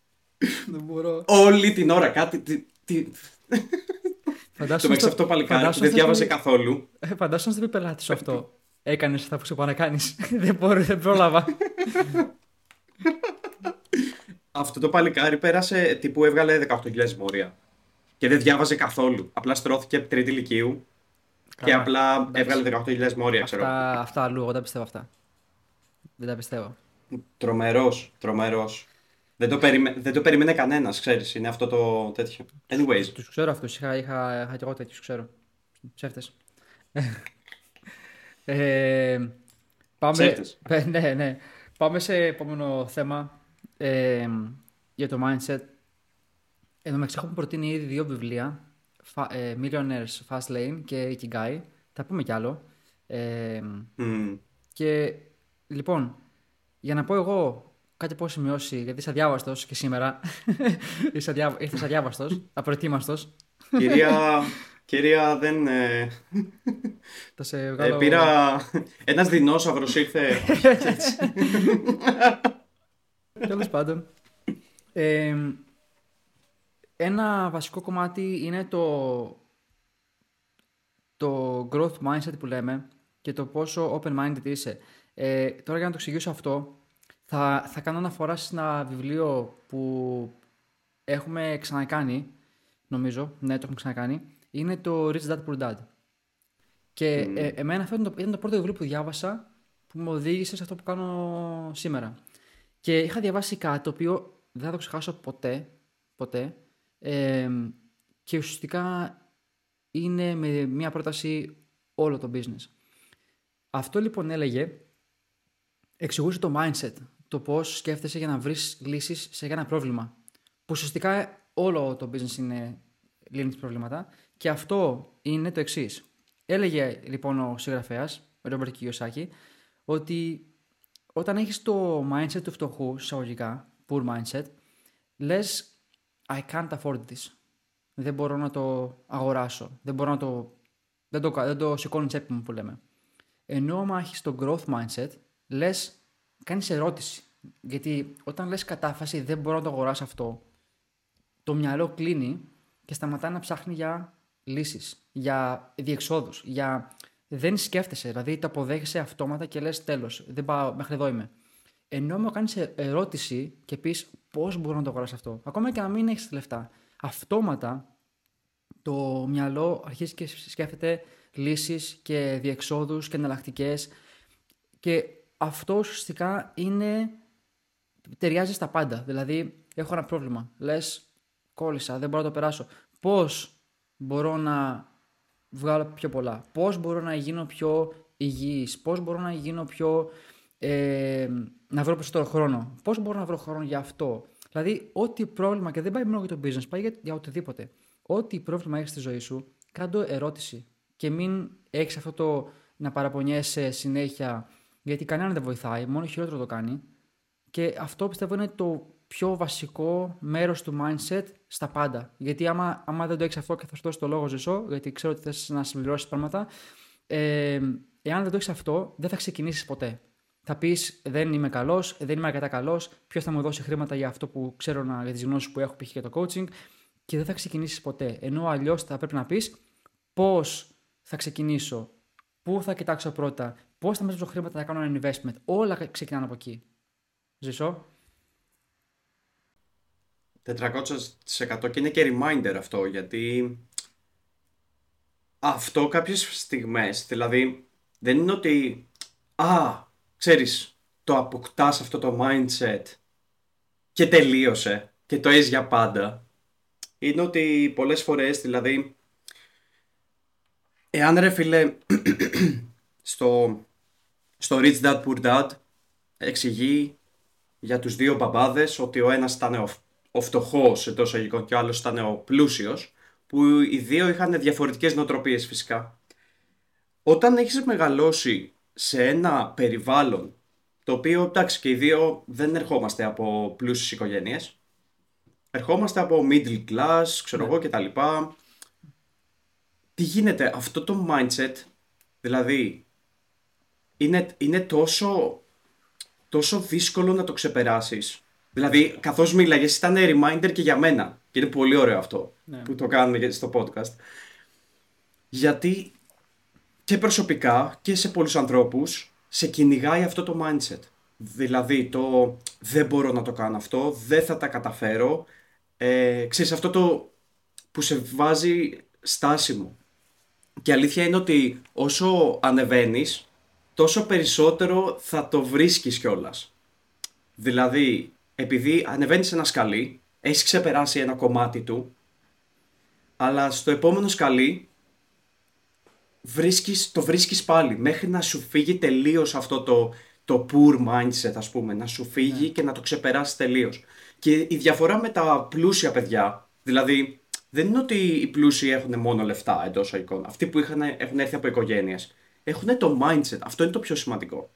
Δεν μπορώ. Όλη την ώρα κάτι... Τι, τι... Το Φαντάσου μεταξύ αυτό παλικάρι φαντάσου δεν να στο διάβασε πει- καθόλου. Ε, Φαντάσου να στο πει πελάτη σου αυτό. Έκανες αυτά που σου είπα να κάνει. δεν μπορώ, δεν πρόλαβα. Αυτό το παλικάρι πέρασε τύπου έβγαλε 18.000 μόρια. Και δεν διάβαζε καθόλου. Απλά στρώθηκε από τρίτη ηλικίου και Καλά, απλά εντάξει. έβγαλε 18.000 μόρια, ξέρω. αυτά, αυτά αλλού, εγώ δεν πιστεύω αυτά. Δεν τα πιστεύω. Τρομερός, τρομερός. Δεν το, περιμέ... δεν το περίμενε κανένας, ξέρεις. Είναι αυτό το τέτοιο. Anyways. Τους ξέρω αυτούς. Είχα, είχα, είχα και εγώ τέτοιους, ξέρω. Ψεύτες. ε, πάμε, ναι, ναι. πάμε σε επόμενο θέμα ε, για το mindset. Εν τω μεταξύ έχουμε προτείνει ήδη δύο βιβλία. Ε, Millionaires Fast Lane και Ikigai. Θα πούμε κι άλλο. Ε, Και λοιπόν, για να πω εγώ κάτι που έχω σημειώσει, γιατί είσαι αδιάβαστος και σήμερα. είσαι αδιά... Ήρθες αδιάβαστος, απροετοίμαστος. Κυρία, κυρία, δεν. Ε... Θα σε βγάλω... ε, πήρα. Ένας δεινόσαυρος ήρθε. Τέλος πάντων. Ε, ένα βασικό κομμάτι είναι το, το growth mindset που λέμε και το πόσο open-minded είσαι. Ε, τώρα για να το εξηγήσω αυτό, θα, θα κάνω αναφορά σε ένα βιβλίο που έχουμε ξανακάνει, νομίζω, ναι, το έχουμε ξανακάνει. Είναι το Rich Dad Poor Dad. Και ε, εμένα αυτό ήταν το, ήταν το πρώτο βιβλίο που διάβασα που με οδήγησε σε αυτό που κάνω σήμερα. Και είχα διαβάσει κάτι το οποίο δεν θα το ξεχάσω ποτέ, ποτέ. Ε, και ουσιαστικά είναι με μια πρόταση όλο το business. Αυτό λοιπόν έλεγε, εξηγούσε το mindset, το πώς σκέφτεσαι για να βρεις λύσεις σε ένα πρόβλημα. Που ουσιαστικά όλο το business είναι λύνει προβλήματα και αυτό είναι το εξής. Έλεγε λοιπόν ο συγγραφέας, ο Ρόμπερτ Κιωσάκη, ότι όταν έχεις το mindset του φτωχού, εισαγωγικά, poor mindset, λες I can't afford this. Δεν μπορώ να το αγοράσω. Δεν μπορώ να το... Δεν το, δεν το σηκώνει τσέπη μου που λέμε. Ενώ άμα έχεις το growth mindset, λες, κάνεις ερώτηση. Γιατί όταν λες κατάφαση δεν μπορώ να το αγοράσω αυτό, το μυαλό κλείνει και σταματά να ψάχνει για λύσεις, για διεξόδους, για δεν σκέφτεσαι, δηλαδή το αποδέχεσαι αυτόματα και λες τέλος, δεν πάω, μέχρι εδώ είμαι. Ενώ μου κάνεις ερώτηση και πεις πώς μπορώ να το αγοράσω αυτό, ακόμα και να μην έχεις λεφτά, αυτόματα το μυαλό αρχίζει και σκέφτεται λύσεις και διεξόδους και εναλλακτικές. Και αυτό ουσιαστικά είναι. ταιριάζει στα πάντα. Δηλαδή, έχω ένα πρόβλημα. Λες, κόλλησα, δεν μπορώ να το περάσω. Πώς μπορώ να βγάλω πιο πολλά, πώς μπορώ να γίνω πιο υγιής, πώς μπορώ να γίνω πιο... Ε, να βρω περισσότερο χρόνο, πώς μπορώ να βρω χρόνο για αυτό; Δηλαδή, ό,τι πρόβλημα, και δεν πάει μόνο για το business, πάει για, για οτιδήποτε. Ό,τι πρόβλημα έχεις στη ζωή σου, κάντο ερώτηση. Και μην έχεις αυτό το να παραπονιέσαι συνέχεια, γιατί κανένα δεν βοηθάει, μόνο χειρότερο το κάνει. Και αυτό πιστεύω είναι το πιο βασικό μέρος του mindset στα πάντα. Γιατί άμα, άμα δεν το έχεις αυτό και θα σου δώσω το λόγο ζεσό, γιατί ξέρω ότι θες να συμπληρώσεις πράγματα, ε, εάν δεν το έχεις αυτό, δεν θα ξεκινήσεις ποτέ. Θα πεις δεν είμαι καλός, δεν είμαι αρκετά καλός, ποιος θα μου δώσει χρήματα για αυτό που ξέρω να, για τις γνώσεις που έχω π.χ. για το coaching και δεν θα ξεκινήσεις ποτέ. Ενώ αλλιώς θα πρέπει να πεις πώς θα ξεκινήσω, πού θα κοιτάξω πρώτα, πώς θα μέσα χρήματα να κάνω ένα investment. Όλα ξεκινάνε από εκεί. Ζησό. 400% και είναι και reminder αυτό γιατί αυτό κάποιες στιγμές, δηλαδή δεν είναι ότι α, ξέρεις, το αποκτάς αυτό το mindset και τελείωσε και το έχεις για πάντα. Είναι ότι πολλές φορές, δηλαδή, εάν ρε φίλε, στο, στο Rich Dad Poor Dad εξηγεί για τους δύο μπαμπάδες ότι ο ένας ήταν ο ο φτωχός εντός εισαγωγικών και ο άλλος ήταν ο πλούσιος, που οι δύο είχαν διαφορετικές νοοτροπίες φυσικά. Όταν έχεις μεγαλώσει σε ένα περιβάλλον το οποίο εντάξει και οι δύο δεν ερχόμαστε από πλούσιες οικογένειες ερχόμαστε από middle class, ξέρω ναι. εγώ και τα λοιπά τι γίνεται αυτό το mindset δηλαδή είναι, είναι τόσο τόσο δύσκολο να το ξεπεράσεις Δηλαδή, καθώς μίλαγε, ήταν reminder και για μένα. Και είναι πολύ ωραίο αυτό ναι. που το κάνουμε στο podcast. Γιατί και προσωπικά και σε πολλούς ανθρώπους σε κυνηγάει αυτό το mindset. Δηλαδή το δεν μπορώ να το κάνω αυτό, δεν θα τα καταφέρω. Ε, ξέρεις αυτό το που σε βάζει στάσιμο. Και αλήθεια είναι ότι όσο ανεβαίνεις τόσο περισσότερο θα το βρίσκεις κιόλας. Δηλαδή επειδή ανεβαίνεις σε ένα σκαλί, έχεις ξεπεράσει ένα κομμάτι του, αλλά στο επόμενο σκαλί βρίσκεις, το βρίσκεις πάλι μέχρι να σου φύγει τελείως αυτό το, το poor mindset ας πούμε, να σου φύγει ναι. και να το ξεπεράσεις τελείως. Και η διαφορά με τα πλούσια παιδιά, δηλαδή δεν είναι ότι οι πλούσιοι έχουν μόνο λεφτά εντός εικόνας. Αυτοί που είχαν, έχουν έρθει από οικογένειες έχουν το mindset. Αυτό είναι το πιο σημαντικό.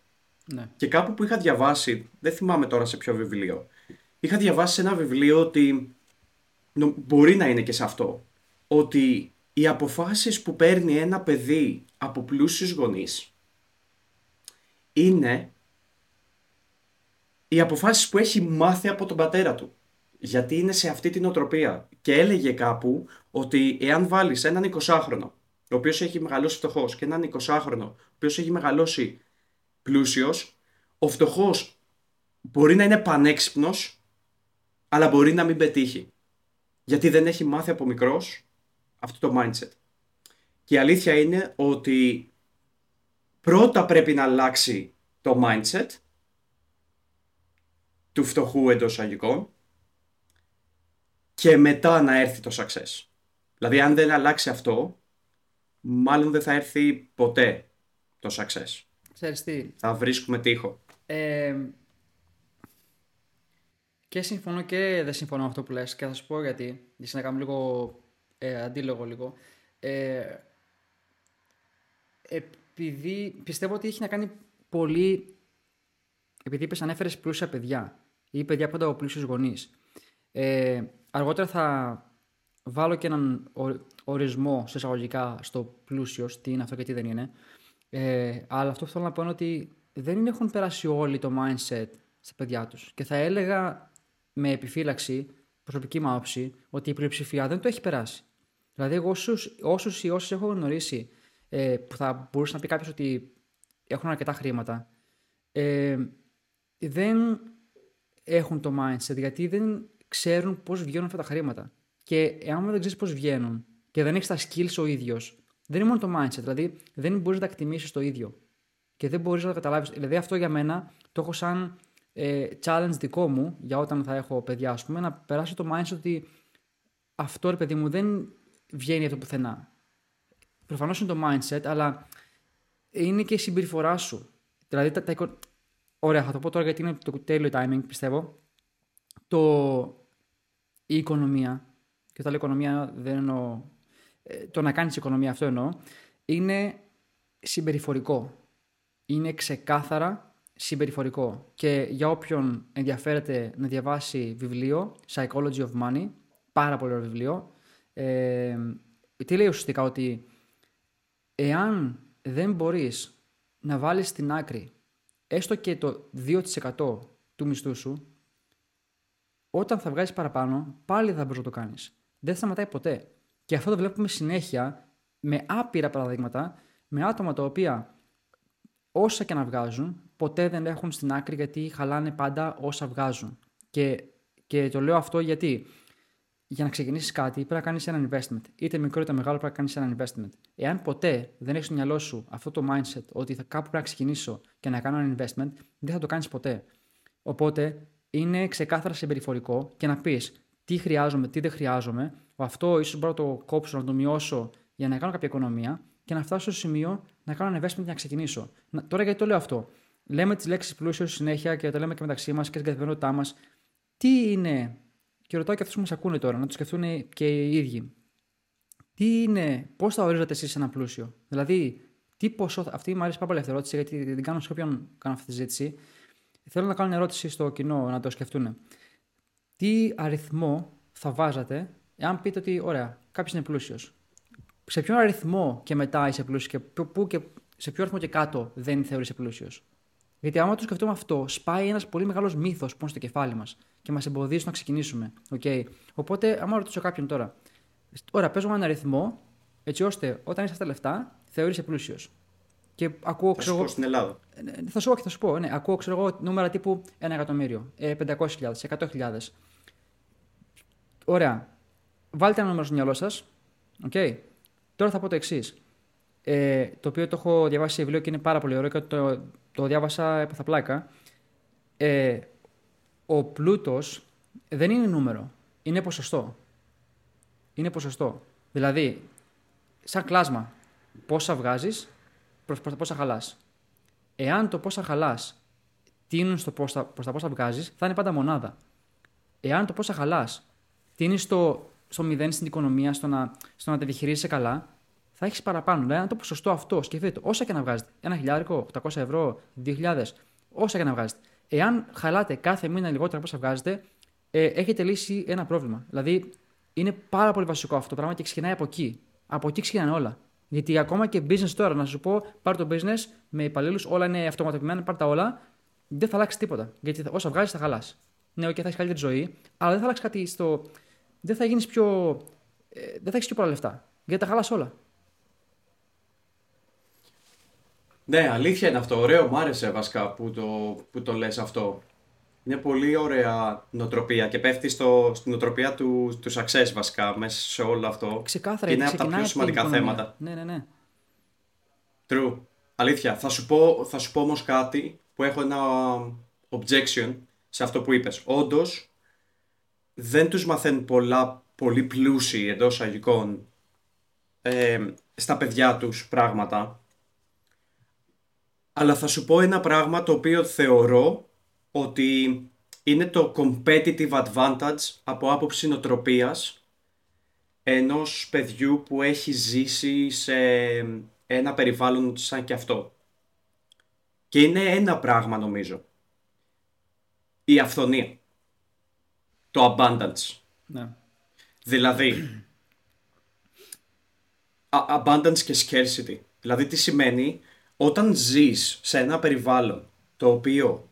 Ναι. Και κάπου που είχα διαβάσει, δεν θυμάμαι τώρα σε ποιο βιβλίο, είχα διαβάσει σε ένα βιβλίο ότι μπορεί να είναι και σε αυτό, ότι οι αποφάσεις που παίρνει ένα παιδί από πλούσιους γονείς είναι οι αποφάσεις που έχει μάθει από τον πατέρα του. Γιατί είναι σε αυτή την οτροπία. Και έλεγε κάπου ότι εάν βάλεις έναν 20χρονο, ο οποίος έχει μεγαλώσει φτωχός και έναν 20χρονο, ο οποίος έχει μεγαλώσει πλούσιος, ο φτωχός μπορεί να είναι πανέξυπνος, αλλά μπορεί να μην πετύχει. Γιατί δεν έχει μάθει από μικρός αυτό το mindset. Και η αλήθεια είναι ότι πρώτα πρέπει να αλλάξει το mindset του φτωχού εντός αγικών και μετά να έρθει το success. Δηλαδή αν δεν αλλάξει αυτό, μάλλον δεν θα έρθει ποτέ το success. Ξέρεις τι; Θα βρίσκουμε τείχο. Ε, και συμφωνώ και δεν συμφωνώ με αυτό που λες και θα σου πω γιατί, για να κάνω λίγο ε, αντίλογο λίγο. Ε, επειδή πιστεύω ότι έχει να κάνει πολύ, επειδή είπες ανέφερες πλούσια παιδιά ή παιδιά πάντα από πλούσιους γονείς. Ε, αργότερα θα βάλω και έναν ορισμό σε εισαγωγικά στο πλούσιο, τι είναι αυτό και τι δεν είναι. Ε, αλλά αυτό που θέλω να πω είναι ότι δεν έχουν περάσει όλοι το mindset στα παιδιά τους. Και θα έλεγα με επιφύλαξη, προσωπική μου άποψη, ότι η πλειοψηφία δεν το έχει περάσει. Δηλαδή, εγώ όσους, όσους ή όσους έχω γνωρίσει ε, που θα μπορούσε να πει κάποιος ότι έχουν αρκετά χρήματα, ε, δεν έχουν το mindset γιατί δεν ξέρουν πώς βγαίνουν αυτά τα χρήματα. Και εάν δεν ξέρεις πώς βγαίνουν και δεν έχεις τα skills ο ίδιος, δεν είναι μόνο το mindset. Δηλαδή, δεν μπορείς να τα εκτιμήσεις το ίδιο. Και δεν μπορείς να το καταλάβεις. Δηλαδή, αυτό για μένα το έχω σαν ε, challenge δικό μου για όταν θα έχω παιδιά, ας πούμε, να περάσω το mindset ότι αυτό ρε παιδί μου δεν βγαίνει από το πουθενά. Προφανώς είναι το mindset, αλλά είναι και η συμπεριφορά σου. Δηλαδή, τα, τα, ωραία, θα το πω τώρα γιατί είναι το τέλειο timing, πιστεύω. Το, η οικονομία και όταν λέω οικονομία δεν εννοώ ε, το να κάνεις οικονομία, αυτό εννοώ, είναι συμπεριφορικό. Είναι ξεκάθαρα συμπεριφορικό. Και για όποιον ενδιαφέρεται να διαβάσει βιβλίο, Psychology of Money, πάρα πολύ ωραίο βιβλίο, ε, τι λέει ουσιαστικά ότι εάν δεν μπορείς να βάλεις στην άκρη έστω και το 2% του μισθού σου, όταν θα βγάζεις παραπάνω, πάλι θα μπορείς να το κάνεις δεν σταματάει ποτέ. Και αυτό το βλέπουμε συνέχεια με άπειρα παραδείγματα, με άτομα τα οποία όσα και να βγάζουν, ποτέ δεν έχουν στην άκρη γιατί χαλάνε πάντα όσα βγάζουν. Και, και το λέω αυτό γιατί για να ξεκινήσεις κάτι πρέπει να κάνεις ένα investment. Είτε μικρό είτε μεγάλο πρέπει να κάνεις ένα investment. Εάν ποτέ δεν έχεις στο μυαλό σου αυτό το mindset ότι θα κάπου πρέπει να ξεκινήσω και να κάνω ένα investment, δεν θα το κάνεις ποτέ. Οπότε είναι ξεκάθαρα συμπεριφορικό και να πεις τι χρειάζομαι, τι δεν χρειάζομαι. Αυτό ίσως μπορώ να το κόψω, να το μειώσω για να κάνω κάποια οικονομία και να φτάσω στο σημείο να κάνω ένα investment για να ξεκινήσω. Να, τώρα γιατί το λέω αυτό; Λέμε τις λέξεις πλούσιο συνέχεια και τα λέμε και μεταξύ μας και στην καθημερινότητά μας. Τι είναι, και ρωτάω και αυτούς που μας ακούνε τώρα, να το σκεφτούν και οι ίδιοι. Τι είναι, πώς θα ορίζετε εσείς ένα πλούσιο; Δηλαδή, τι ποσό. Αυτή μου αρέσει πάρα πολύ αυτή η ερώτηση, γιατί την κάνω σε όποιον κάνω αυτή τη συζήτηση. Θέλω να κάνω μια ερώτηση στο κοινό να το σκεφτούν τι αριθμό θα βάζατε εάν πείτε ότι, ωραία, κάποιος είναι πλούσιος. Σε ποιον αριθμό και μετά είσαι πλούσιος και, πού και σε ποιο αριθμό και κάτω δεν θεωρείσαι πλούσιος; Γιατί άμα το σκεφτούμε αυτό, σπάει ένας πολύ μεγάλος μύθος που είναι στο κεφάλι μας και μας εμποδίζει να ξεκινήσουμε. Okay. Οπότε, άμα ρωτήσω κάποιον τώρα, ωραία, παίζω ένα αριθμό, έτσι ώστε όταν είσαι αυτά τα λεφτά, θεωρείσαι πλούσιος. Και ακούω, θα σου στην Ελλάδα. Ε, ε, θα σου πω και θα σου πω. Ναι, ακούω ξέρω εγώ, νούμερα τύπου 1 εκατομμύριο, 500.000, 100.000. Ωραία. Βάλτε ένα νούμερο στο μυαλό σας. Okay. Τώρα θα πω το εξής. Ε, το οποίο το έχω διαβάσει σε βιβλίο και είναι πάρα πολύ ωραίο και το, το διάβασα έπαθα πλάκα. Ε, ο πλούτος δεν είναι νούμερο. Είναι ποσοστό. Είναι ποσοστό. Δηλαδή, σαν κλάσμα. πόσα βγάζεις προς τα πόσα χαλάς. Εάν το πόσα χαλάς τίνουν στο προς τα, προς τα πόσα βγάζεις, θα είναι πάντα μονάδα. Εάν το πόσα χαλάς τίνεις στο, στο μηδέν στην οικονομία, στο να, στο να τα διαχειρίζεσαι καλά, θα έχεις παραπάνω. Δηλαδή, αν το ποσοστό αυτό σκεφτείτε, όσα και να βγάζετε, ένα χιλιάρικο, 800 ευρώ, 2.000, όσα και να βγάζετε, εάν χαλάτε κάθε μήνα λιγότερα από όσα βγάζετε, ε, έχετε λύσει ένα πρόβλημα. Δηλαδή, είναι πάρα πολύ βασικό αυτό το πράγμα και ξεκινάει από εκεί. Από εκεί ξεκινάνε όλα. Γιατί ακόμα και business τώρα, να σου πω, πάρει το business με υπαλλήλους, όλα είναι αυτοματοποιημένα, πάρει τα όλα, δεν θα αλλάξει τίποτα. Γιατί όσα βγάζεις θα χαλάς. Ναι, okay, θα έχεις καλύτερη ζωή, αλλά δεν θα αλλάξει κάτι στο. Δεν θα γίνεις πιο. Ε, δεν θα έχεις πιο πολλά λεφτά. Γιατί τα χαλάς όλα. Ναι, αλήθεια είναι αυτό. Ωραίο, μου άρεσε βασικά που το, που το λες αυτό. Είναι πολύ ωραία νοοτροπία και πέφτει στο, στην νοοτροπία του, του success βασικά μέσα σε όλο αυτό. Ξεκάθαρα, είναι από τα πιο σημαντικά θέματα. Ναι, ναι, ναι. True. Αλήθεια. Θα σου πω, θα σου πω όμως κάτι που έχω ένα objection σε αυτό που είπες. Όντως, δεν τους μαθαίνουν πολλά, πολύ πλούσιοι εντός αγικών ε, στα παιδιά τους πράγματα. Αλλά θα σου πω ένα πράγμα το οποίο θεωρώ ότι είναι το competitive advantage από άποψη νοοτροπίας ενός παιδιού που έχει ζήσει σε ένα περιβάλλον σαν και αυτό. Και είναι ένα πράγμα νομίζω. Η αυθονία. Το abundance. Ναι. Δηλαδή, abundance και scarcity. Δηλαδή τι σημαίνει; Όταν ζεις σε ένα περιβάλλον το οποίο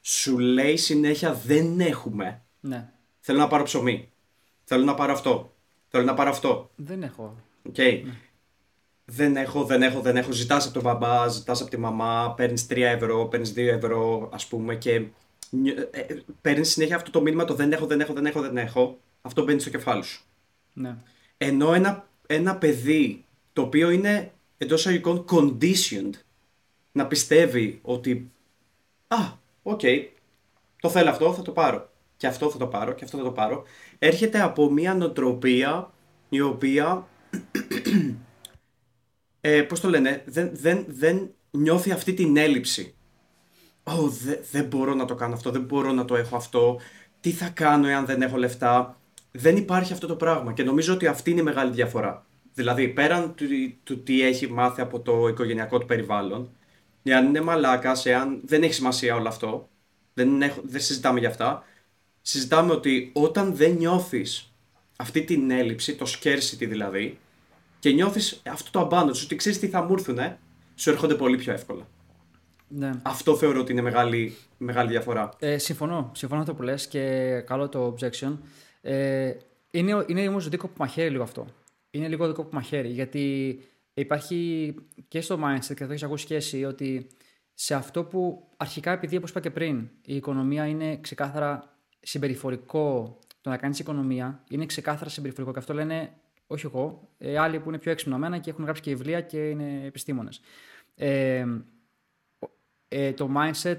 σου λέει συνέχεια δεν έχουμε. Ναι. Θέλω να πάρω ψωμί. Θέλω να πάρω αυτό. Θέλω να πάρω αυτό. Δεν έχω. Okay. Ναι. Δεν έχω, δεν έχω, δεν έχω. Ζητάς από τον μπαμπά, ζητάς από τη μαμά, παίρνεις 3 ευρώ, παίρνεις 2 ευρώ, ας πούμε, και ε, ε, παίρνεις συνέχεια αυτό το μήνυμα το δεν έχω, δεν έχω, δεν έχω, δεν έχω. Αυτό μπαίνει στο κεφάλι σου. Ναι. Ενώ ένα, ένα παιδί το οποίο είναι εντός εισαγωγικών conditioned να πιστεύει ότι Α, OK, okay, το θέλω αυτό, θα το πάρω. Και αυτό θα το πάρω, και αυτό θα το πάρω. Έρχεται από μια νοοτροπία η οποία, ε, πώς το λένε, δεν, δεν, δεν νιώθει αυτή την έλλειψη. Ω, δεν μπορώ να το κάνω αυτό, δεν μπορώ να το έχω αυτό. Τι θα κάνω εάν δεν έχω λεφτά; Δεν υπάρχει αυτό το πράγμα και νομίζω ότι αυτή είναι η μεγάλη διαφορά. Δηλαδή, πέραν του, του τι έχει μάθει από το οικογενειακό του περιβάλλον, εάν είναι μαλάκας, εάν δεν έχει σημασία όλο αυτό, δεν, έχω, δεν συζητάμε για αυτά. Συζητάμε ότι όταν δεν νιώθεις αυτή την έλλειψη, το scarcity δηλαδή, και νιώθεις αυτό το abandon, ότι ξέρεις τι θα μου έρθουν, σου έρχονται πολύ πιο εύκολα. Ναι. Αυτό θεωρώ ότι είναι μεγάλη, μεγάλη διαφορά. Ε, συμφωνώ. Συμφωνώ αυτό που λες και καλό το objection. Ε, είναι, είναι όμως δίκο που μαχαίρει λίγο αυτό. Είναι λίγο δικό που μαχαίρει. Γιατί υπάρχει και στο mindset, και το έχεις ακούσει και εσύ, ότι σε αυτό που αρχικά, επειδή όπως είπα και πριν, η οικονομία είναι ξεκάθαρα συμπεριφορικό, το να κάνεις οικονομία είναι ξεκάθαρα συμπεριφορικό. Και αυτό λένε όχι εγώ, ε, άλλοι που είναι πιο έξυπνο και έχουν γράψει και βιβλία και είναι επιστήμονες. Ε, ε, το mindset,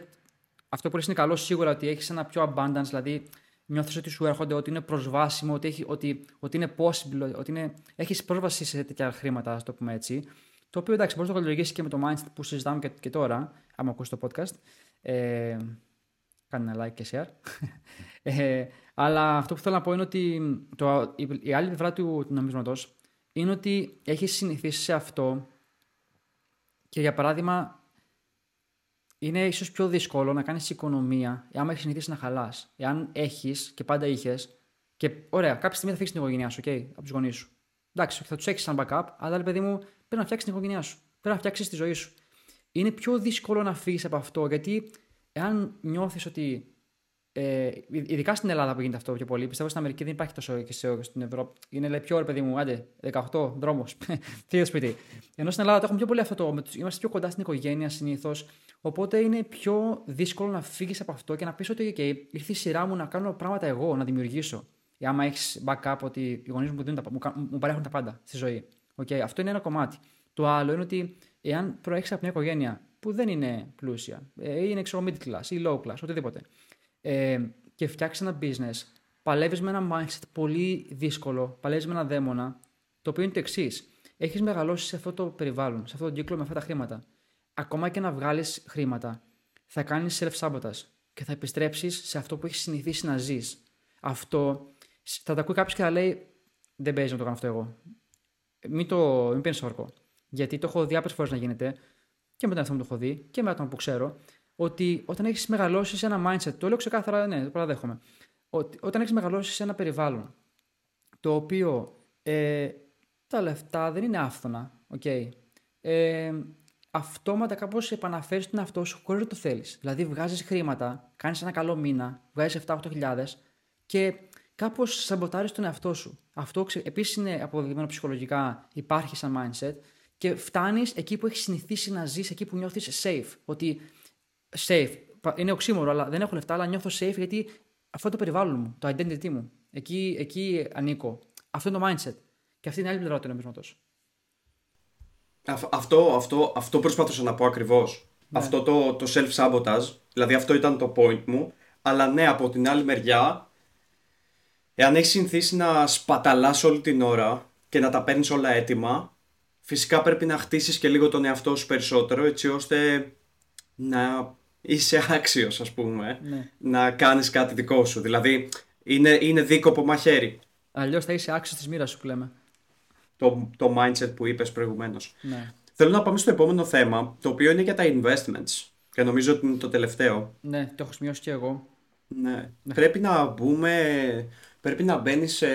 αυτό που λες είναι καλό σίγουρα ότι έχεις ένα πιο abundance, δηλαδή νιώθεις ότι σου έρχονται, ότι είναι προσβάσιμο, ότι, έχει, ότι, ότι είναι possible, ότι είναι, έχεις πρόσβαση σε τέτοια χρήματα, ας το πούμε έτσι. Το οποίο εντάξει, μπορείς να το καλλιεργήσει και με το mindset που συζητάμε και, και τώρα, άμα ακούσει το podcast. Ε, κάνε ένα like και share. ε, αλλά αυτό που θέλω να πω είναι ότι το, η, η άλλη πλευρά του, του νομίσματος είναι ότι έχεις συνηθίσει σε αυτό και για παράδειγμα είναι ίσως πιο δύσκολο να κάνεις οικονομία εάν έχεις συνηθίσει να χαλάς. Εάν έχεις και πάντα είχες. Και ωραία, κάποια στιγμή θα φύγει την οικογένειά σου, okay, από τους γονείς σου. Εντάξει, θα τους έχεις σαν backup, αλλά παιδί μου, πρέπει να φτιάξεις την οικογένειά σου. Πρέπει να φτιάξεις τη ζωή σου. Είναι πιο δύσκολο να φύγεις από αυτό, γιατί εάν νιώθεις ότι. Ε, ειδικά στην Ελλάδα που γίνεται αυτό πιο πολύ, πιστεύω στην Αμερική δεν υπάρχει τόσο και στην Ευρώπη. Είναι λέει, πιο ρε παιδί μου, άντε, 18, δρόμο, φύγε σπίτι. Ενώ στην Ελλάδα το έχουμε πιο πολύ αυτό. Είμαστε πιο κοντά στην οικογένεια συνήθως. Οπότε είναι πιο δύσκολο να φύγεις από αυτό και να πεις ότι okay, ήρθε η σειρά μου να κάνω πράγματα εγώ, να δημιουργήσω. Ή άμα έχεις backup ότι οι γονείς μου, μου, μου παρέχουν τα πάντα στη ζωή. Okay, αυτό είναι ένα κομμάτι. Το άλλο είναι ότι εάν προέχει από μια οικογένεια που δεν είναι πλούσια, ε, ή είναι ξέρω mid class ή low class, οτιδήποτε, ε, και φτιάξεις ένα business, παλεύεις με ένα mindset πολύ δύσκολο, παλεύεις με ένα δαίμονα, το οποίο είναι το εξής. έχεις μεγαλώσει σε αυτό το περιβάλλον, σε αυτό το κύκλο με αυτά τα χρήματα. Ακόμα και να βγάλεις χρήματα, θα κάνεις self-sabotage και θα επιστρέψεις σε αυτό που έχεις συνηθίσει να ζεις. Αυτό θα τα ακούει κάποιος και θα λέει: Δεν παίζει να το κάνω αυτό εγώ. Μην, το, μην παίρνει όρκο. Γιατί το έχω δει άπειρες φορές να γίνεται και με τον εαυτό μου το έχω δει και με άτομα που ξέρω, ότι όταν έχεις μεγαλώσεις σε ένα mindset, το λέω ξεκάθαρα, ναι, το παραδέχομαι, ότι όταν έχεις μεγαλώσεις σε ένα περιβάλλον το οποίο ε, τα λεφτά δεν είναι άφθονα, okay, ε, αυτόματα κάπως επαναφέρεις τον εαυτό σου χωρίς να το θέλεις. Δηλαδή, βγάζεις χρήματα, κάνεις ένα καλό μήνα, βγάζεις 7-8 χιλιάδες και κάπως σαμποτάρεις τον εαυτό σου. Αυτό επίσης είναι αποδεδειγμένο ψυχολογικά, υπάρχει σαν mindset και φτάνεις εκεί που έχεις συνηθίσει να ζεις, εκεί που νιώθεις safe. Ότι safe, είναι οξύμορο, αλλά δεν έχω λεφτά, αλλά νιώθω safe γιατί αυτό είναι το περιβάλλον μου, το identity μου. Εκεί, εκεί ανήκω. Αυτό είναι το mindset. Και αυτή είναι η άλλη πλευρά του νομίσματο. Αυτό, αυτό, αυτό προσπαθούσα να πω ακριβώς. Ναι. Αυτό το, το self-sabotage, δηλαδή αυτό ήταν το point μου. Αλλά ναι, από την άλλη μεριά, εάν έχεις συνηθίσει να σπαταλάς όλη την ώρα και να τα παίρνεις όλα έτοιμα, φυσικά πρέπει να χτίσεις και λίγο τον εαυτό σου περισσότερο, έτσι ώστε να είσαι άξιος, ας πούμε, ναι. να κάνεις κάτι δικό σου. Δηλαδή, είναι, είναι δίκοπο μαχαίρι. Αλλιώς θα είσαι άξιος της μοίρας σου που λέμε. Το, το mindset που είπες προηγουμένως. Ναι. Θέλω να πάμε στο επόμενο θέμα, το οποίο είναι για τα investments. Και νομίζω ότι είναι το τελευταίο. Ναι, το έχω σημειώσει και εγώ. Ναι. ναι. Πρέπει να μπούμε. Πρέπει να μπαίνεις σε.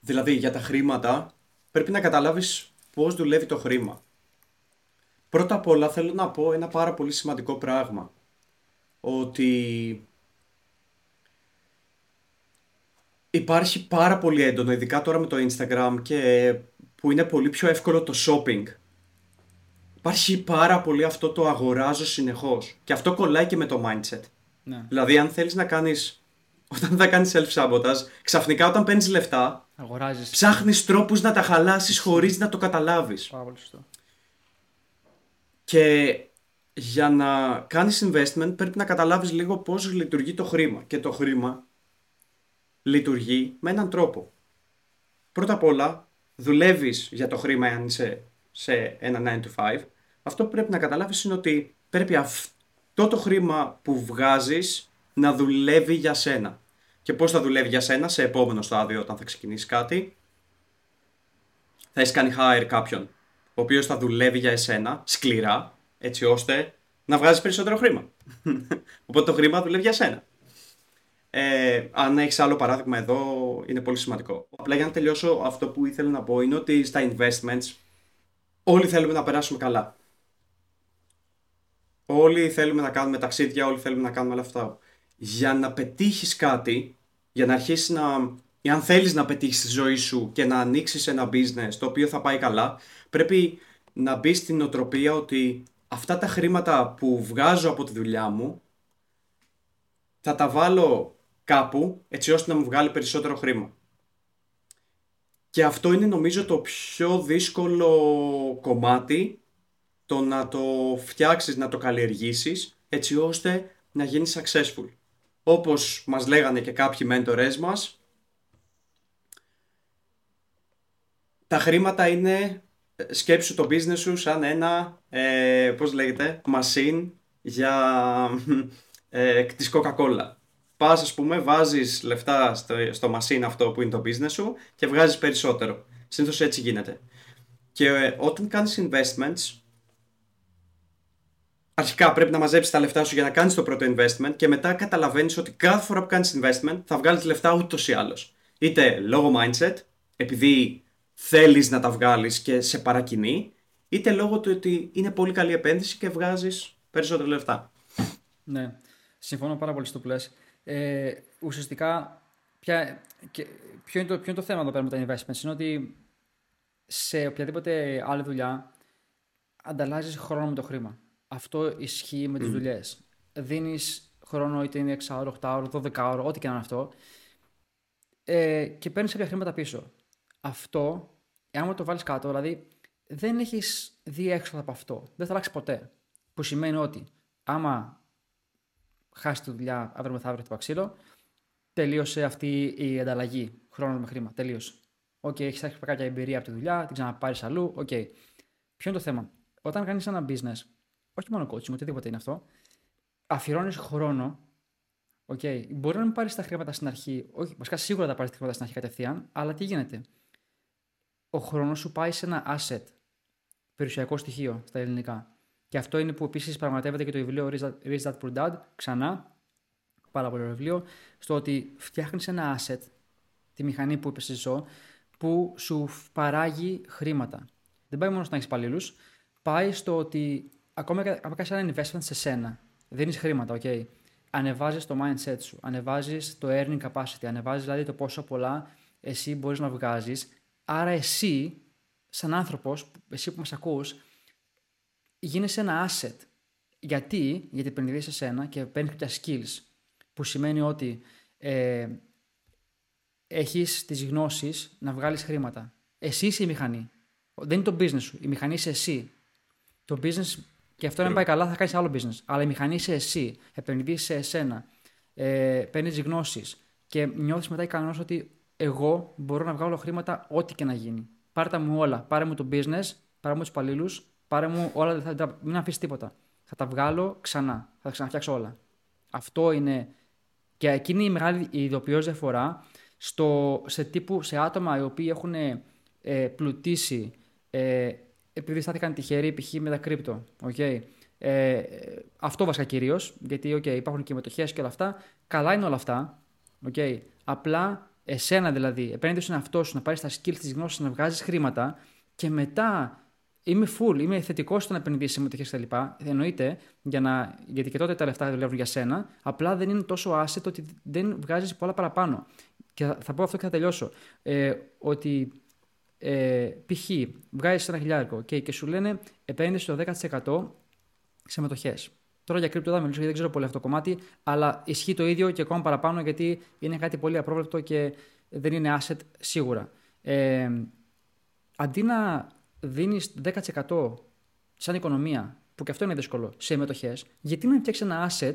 Δηλαδή για τα χρήματα, πρέπει να καταλάβεις πώς δουλεύει το χρήμα. Πρώτα απ' όλα θέλω να πω ένα πάρα πολύ σημαντικό πράγμα. Ότι υπάρχει πάρα πολύ έντονο, ειδικά τώρα με το Instagram και που είναι πολύ πιο εύκολο το shopping. Υπάρχει πάρα πολύ αυτό το αγοράζω συνεχώς και αυτό κολλάει και με το mindset. Ναι. Δηλαδή αν θέλεις να κάνεις, όταν θα κάνεις self-sabotage, ξαφνικά όταν παίρνεις λεφτά, Αγοράζεις. ψάχνεις τρόπους να τα χαλάσεις χωρίς να το καταλάβεις. Πάρα πολύ σωστό. Και για να κάνεις investment πρέπει να καταλάβεις λίγο πώς λειτουργεί το χρήμα. Και το χρήμα λειτουργεί με έναν τρόπο. Πρώτα απ' όλα, δουλεύεις για το χρήμα αν είσαι σε ένα 9 to 5. Αυτό που πρέπει να καταλάβεις είναι ότι πρέπει αυτό το χρήμα που βγάζεις να δουλεύει για σένα. Και πώς θα δουλεύει για σένα; Σε επόμενο στάδιο όταν θα ξεκινήσεις κάτι. Θα έχεις κάνει hire κάποιον, ο οποίος θα δουλεύει για εσένα σκληρά, έτσι ώστε να βγάζεις περισσότερο χρήμα. Οπότε το χρήμα δουλεύει για σένα. Ε, αν έχεις άλλο παράδειγμα εδώ, είναι πολύ σημαντικό. Απλά για να τελειώσω, αυτό που ήθελα να πω είναι ότι στα investments όλοι θέλουμε να περάσουμε καλά. Όλοι θέλουμε να κάνουμε ταξίδια, όλοι θέλουμε να κάνουμε όλα αυτά. Για να πετύχεις κάτι, για να αρχίσεις να... αν θέλεις να πετύχεις τη ζωή σου και να ανοίξεις ένα business το οποίο θα πάει καλά, πρέπει να μπει στην οτροπία ότι αυτά τα χρήματα που βγάζω από τη δουλειά μου θα τα βάλω κάπου έτσι ώστε να μου βγάλει περισσότερο χρήμα. Και αυτό είναι νομίζω το πιο δύσκολο κομμάτι το να το φτιάξεις, να το καλλιεργήσεις έτσι ώστε να γίνεις successful. Όπως μας λέγανε και κάποιοι μέντορές μας, τα χρήματα είναι, σκέψου το business σου σαν ένα, ε, πώς λέγεται, machine για ε, της Coca-Cola πας, ας πούμε, βάζεις λεφτά στο, στο machine αυτό που είναι το business σου και βγάζεις περισσότερο. Συνήθως έτσι γίνεται. Και ε, όταν κάνεις investments, αρχικά πρέπει να μαζέψεις τα λεφτά σου για να κάνεις το πρώτο investment και μετά καταλαβαίνεις ότι κάθε φορά που κάνεις investment θα βγάλεις λεφτά ούτως ή άλλως. Είτε λόγω mindset, επειδή θέλεις να τα βγάλεις και σε παρακινεί, είτε λόγω του ότι είναι πολύ καλή επένδυση και βγάζεις περισσότερα λεφτά. Ναι, συμφωνώ πάρα πολύ στο που ε, ουσιαστικά, ποια, και, ποιο, είναι το, ποιο είναι το θέμα εδώ πέρα με τα investments, είναι ότι σε οποιαδήποτε άλλη δουλειά ανταλλάζεις χρόνο με το χρήμα. Αυτό ισχύει με τις mm. δουλειές. Δίνεις χρόνο, είτε είναι 6 ώρο, 8 ώρο, 12 ώρο, ό,τι και να είναι αυτό, ε, και παίρνεις κάποια χρήματα πίσω. Αυτό, εάν το βάλεις κάτω, δηλαδή δεν έχεις δει έξοδα από αυτό. Δεν θα αλλάξει ποτέ. Που σημαίνει ότι άμα χάσεις τη δουλειά αύριο μεθαύριο το ξύλο, τελείωσε αυτή η ανταλλαγή χρόνων με χρήμα. Τελείωσε. OK, okay, έχει κάποια εμπειρία από τη δουλειά, την ξαναπάρεις αλλού. OK. Okay. Ποιο είναι το θέμα; Όταν κάνεις ένα business, όχι μόνο coaching, οτιδήποτε είναι αυτό, αφιερώνεις χρόνο. Okay. Μπορεί να μην πάρεις τα χρήματα στην αρχή, όχι, βασικά σίγουρα θα πάρεις τα χρήματα στην αρχή κατευθείαν, αλλά τι γίνεται; Ο χρόνος σου πάει σε ένα asset, περιουσιακό στοιχείο στα ελληνικά. Και αυτό είναι που επίσης πραγματεύεται και το βιβλίο Rich Dad Poor Dad, ξανά, πάρα πολύ βιβλίο, στο ότι φτιάχνεις ένα asset, τη μηχανή που είπε ζω, που σου παράγει χρήματα. Δεν πάει μόνος στο να έχεις υπαλλήλους, πάει στο ότι ακόμα και αν κάνει ένα investment σε σένα, δίνεις χρήματα, OK. Ανεβάζεις το mindset σου, ανεβάζεις το earning capacity, ανεβάζεις δηλαδή το πόσο πολλά εσύ μπορείς να βγάζεις. Άρα εσύ, σαν άνθρωπος, εσύ που μας ακούς, γίνεσαι ένα asset. Γιατί, γιατί επενδύεις σε σένα και παίρνεις κάποια skills, που σημαίνει ότι ε, έχεις τις γνώσεις να βγάλεις χρήματα. Εσύ είσαι η μηχανή. Δεν είναι το business σου. Η μηχανή είσαι εσύ. Το business, και αυτό να πάει καλά, θα κάνεις άλλο business. Αλλά η μηχανή είσαι εσύ. Επενδύεις σε εσένα. Ε, Παίρνεις γνώσεις. Και νιώθεις μετά ικανός ότι εγώ μπορώ να βγάλω χρήματα ό,τι και να γίνει. Πάρε τα μου όλα. Πάρε μου το business, πάρε μου τους υπαλλήλους, πάρε μου όλα. Θα, μην αφήσεις τίποτα. Θα τα βγάλω ξανά. Θα τα ξαναφτιάξω όλα. Αυτό είναι. Και εκείνη η μεγάλη ειδοποιώς διαφορά στο, σε, τύπου, σε άτομα οι οποίοι έχουν ε, πλουτίσει ε, επειδή στάθηκαν τυχεροί π.χ. με τα κρύπτο. Okay. Ε, αυτό βασικά κυρίως, γιατί okay, υπάρχουν και μετοχές και όλα αυτά. Καλά είναι όλα αυτά. Okay. Απλά εσένα δηλαδή, επένδυε στον εαυτό σου να πάρεις τα skills της γνώσης, να βγάζεις χρήματα και μετά είμαι full, είμαι θετικός στο να επενδύσεις σε μετοχέ κτλ. Εννοείται, για να, γιατί και τότε τα λεφτά δουλεύουν για σένα. Απλά δεν είναι τόσο asset ότι δεν βγάζεις πολλά παραπάνω. Και θα, θα πω αυτό και θα τελειώσω. Ε, ότι ε, π.χ. βγάζεις ένα χιλιάρικο okay, και σου λένε επένδυση το 10% σε μετοχέ. Τώρα για κρύπτο θα μιλήσω γιατί δεν ξέρω πολύ αυτό το κομμάτι, αλλά ισχύει το ίδιο και ακόμα παραπάνω γιατί είναι κάτι πολύ απρόβλεπτο και δεν είναι asset σίγουρα. Ε, αντί να δίνεις 10% σαν οικονομία, που και αυτό είναι δύσκολο, σε μετοχέ, γιατί να φτιάξεις ένα asset,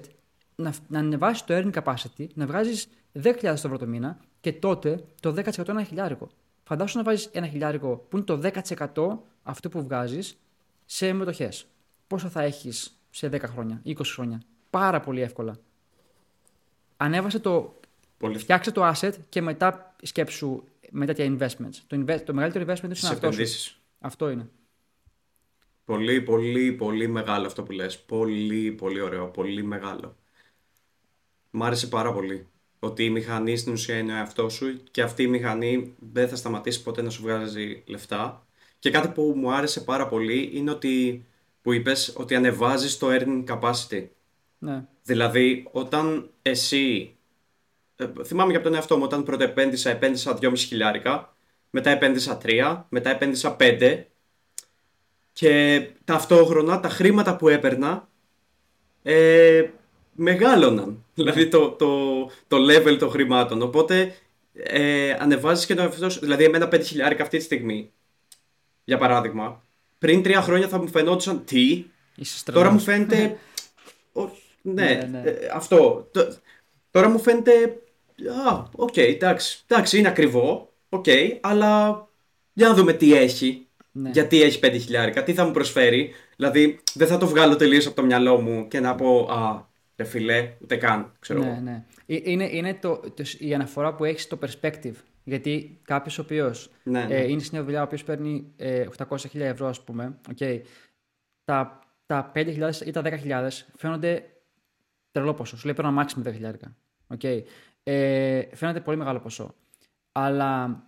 να, να ανεβάσεις το earning capacity, να βγάζεις 10.000 ευρώ το μήνα και τότε το 10% είναι ένα χιλιάρικο. Φαντάσου να βάζεις ένα χιλιάρικο που είναι το 10% αυτό που βγάζεις σε μετοχέ. Πόσο θα έχεις σε 10 χρόνια, 20 χρόνια. Πάρα πολύ εύκολα. Ανέβασε το. Πολύ... Φτιάξε το asset και μετά σκέψου με τέτοια investments. Το, invest... το μεγαλύτερο investment είναι αυτό. Αυτό είναι. Πολύ, πολύ, πολύ μεγάλο αυτό που λες. Πολύ, πολύ ωραίο. Πολύ μεγάλο. Μ' άρεσε πάρα πολύ ότι η μηχανή στην ουσία είναι ο εαυτός σου και αυτή η μηχανή δεν θα σταματήσει ποτέ να σου βγάζει λεφτά. Και κάτι που μου άρεσε πάρα πολύ είναι ότι που είπες ότι ανεβάζεις το earning capacity. Ναι. Δηλαδή, όταν εσύ... Ε, θυμάμαι για από τον εαυτό μου, όταν πρώτα επένδυσα, επένδυσα 2,5 χιλιάρικα, μετά επένδυσα 3, μετά επένδυσα 5 και ταυτόχρονα τα χρήματα που έπαιρνα ε, μεγάλωναν. Δηλαδή το, το, το level των χρημάτων. Οπότε ε, ανεβάζεις και το εαυτό Δηλαδή εμένα 5 χιλιάρικα αυτή τη στιγμή, για παράδειγμα, πριν τρία χρόνια θα μου φαινόντουσαν τι; Τώρα μου φαίνεται. ναι, ναι, ναι. Ε, αυτό. Τώρα μου φαίνεται. Α, οκ, εντάξει, εντάξει, είναι ακριβό. Οκ, αλλά για να δούμε τι έχει. Ναι. Γιατί έχει 5 χιλιάρικα, τι θα μου προσφέρει. Δηλαδή, δεν θα το βγάλω τελείως από το μυαλό μου και να πω Α, ρε φιλέ, ούτε καν. Ξέρω ναι, ναι. Ε, είναι, είναι το, το, η αναφορά που έχεις στο perspective. Γιατί κάποιος ο οποίος ναι, ναι. ε, είναι σε μια δουλειά, ο οποίος παίρνει ε, 800.000 ευρώ, ας πούμε, okay, τα, τα 5.000 ή τα 10.000 φαίνονται τρελό ποσό. Σου λέει παίρνω αμάξι με 10.000. Okay. Ε, φαίνεται πολύ μεγάλο ποσό. Αλλά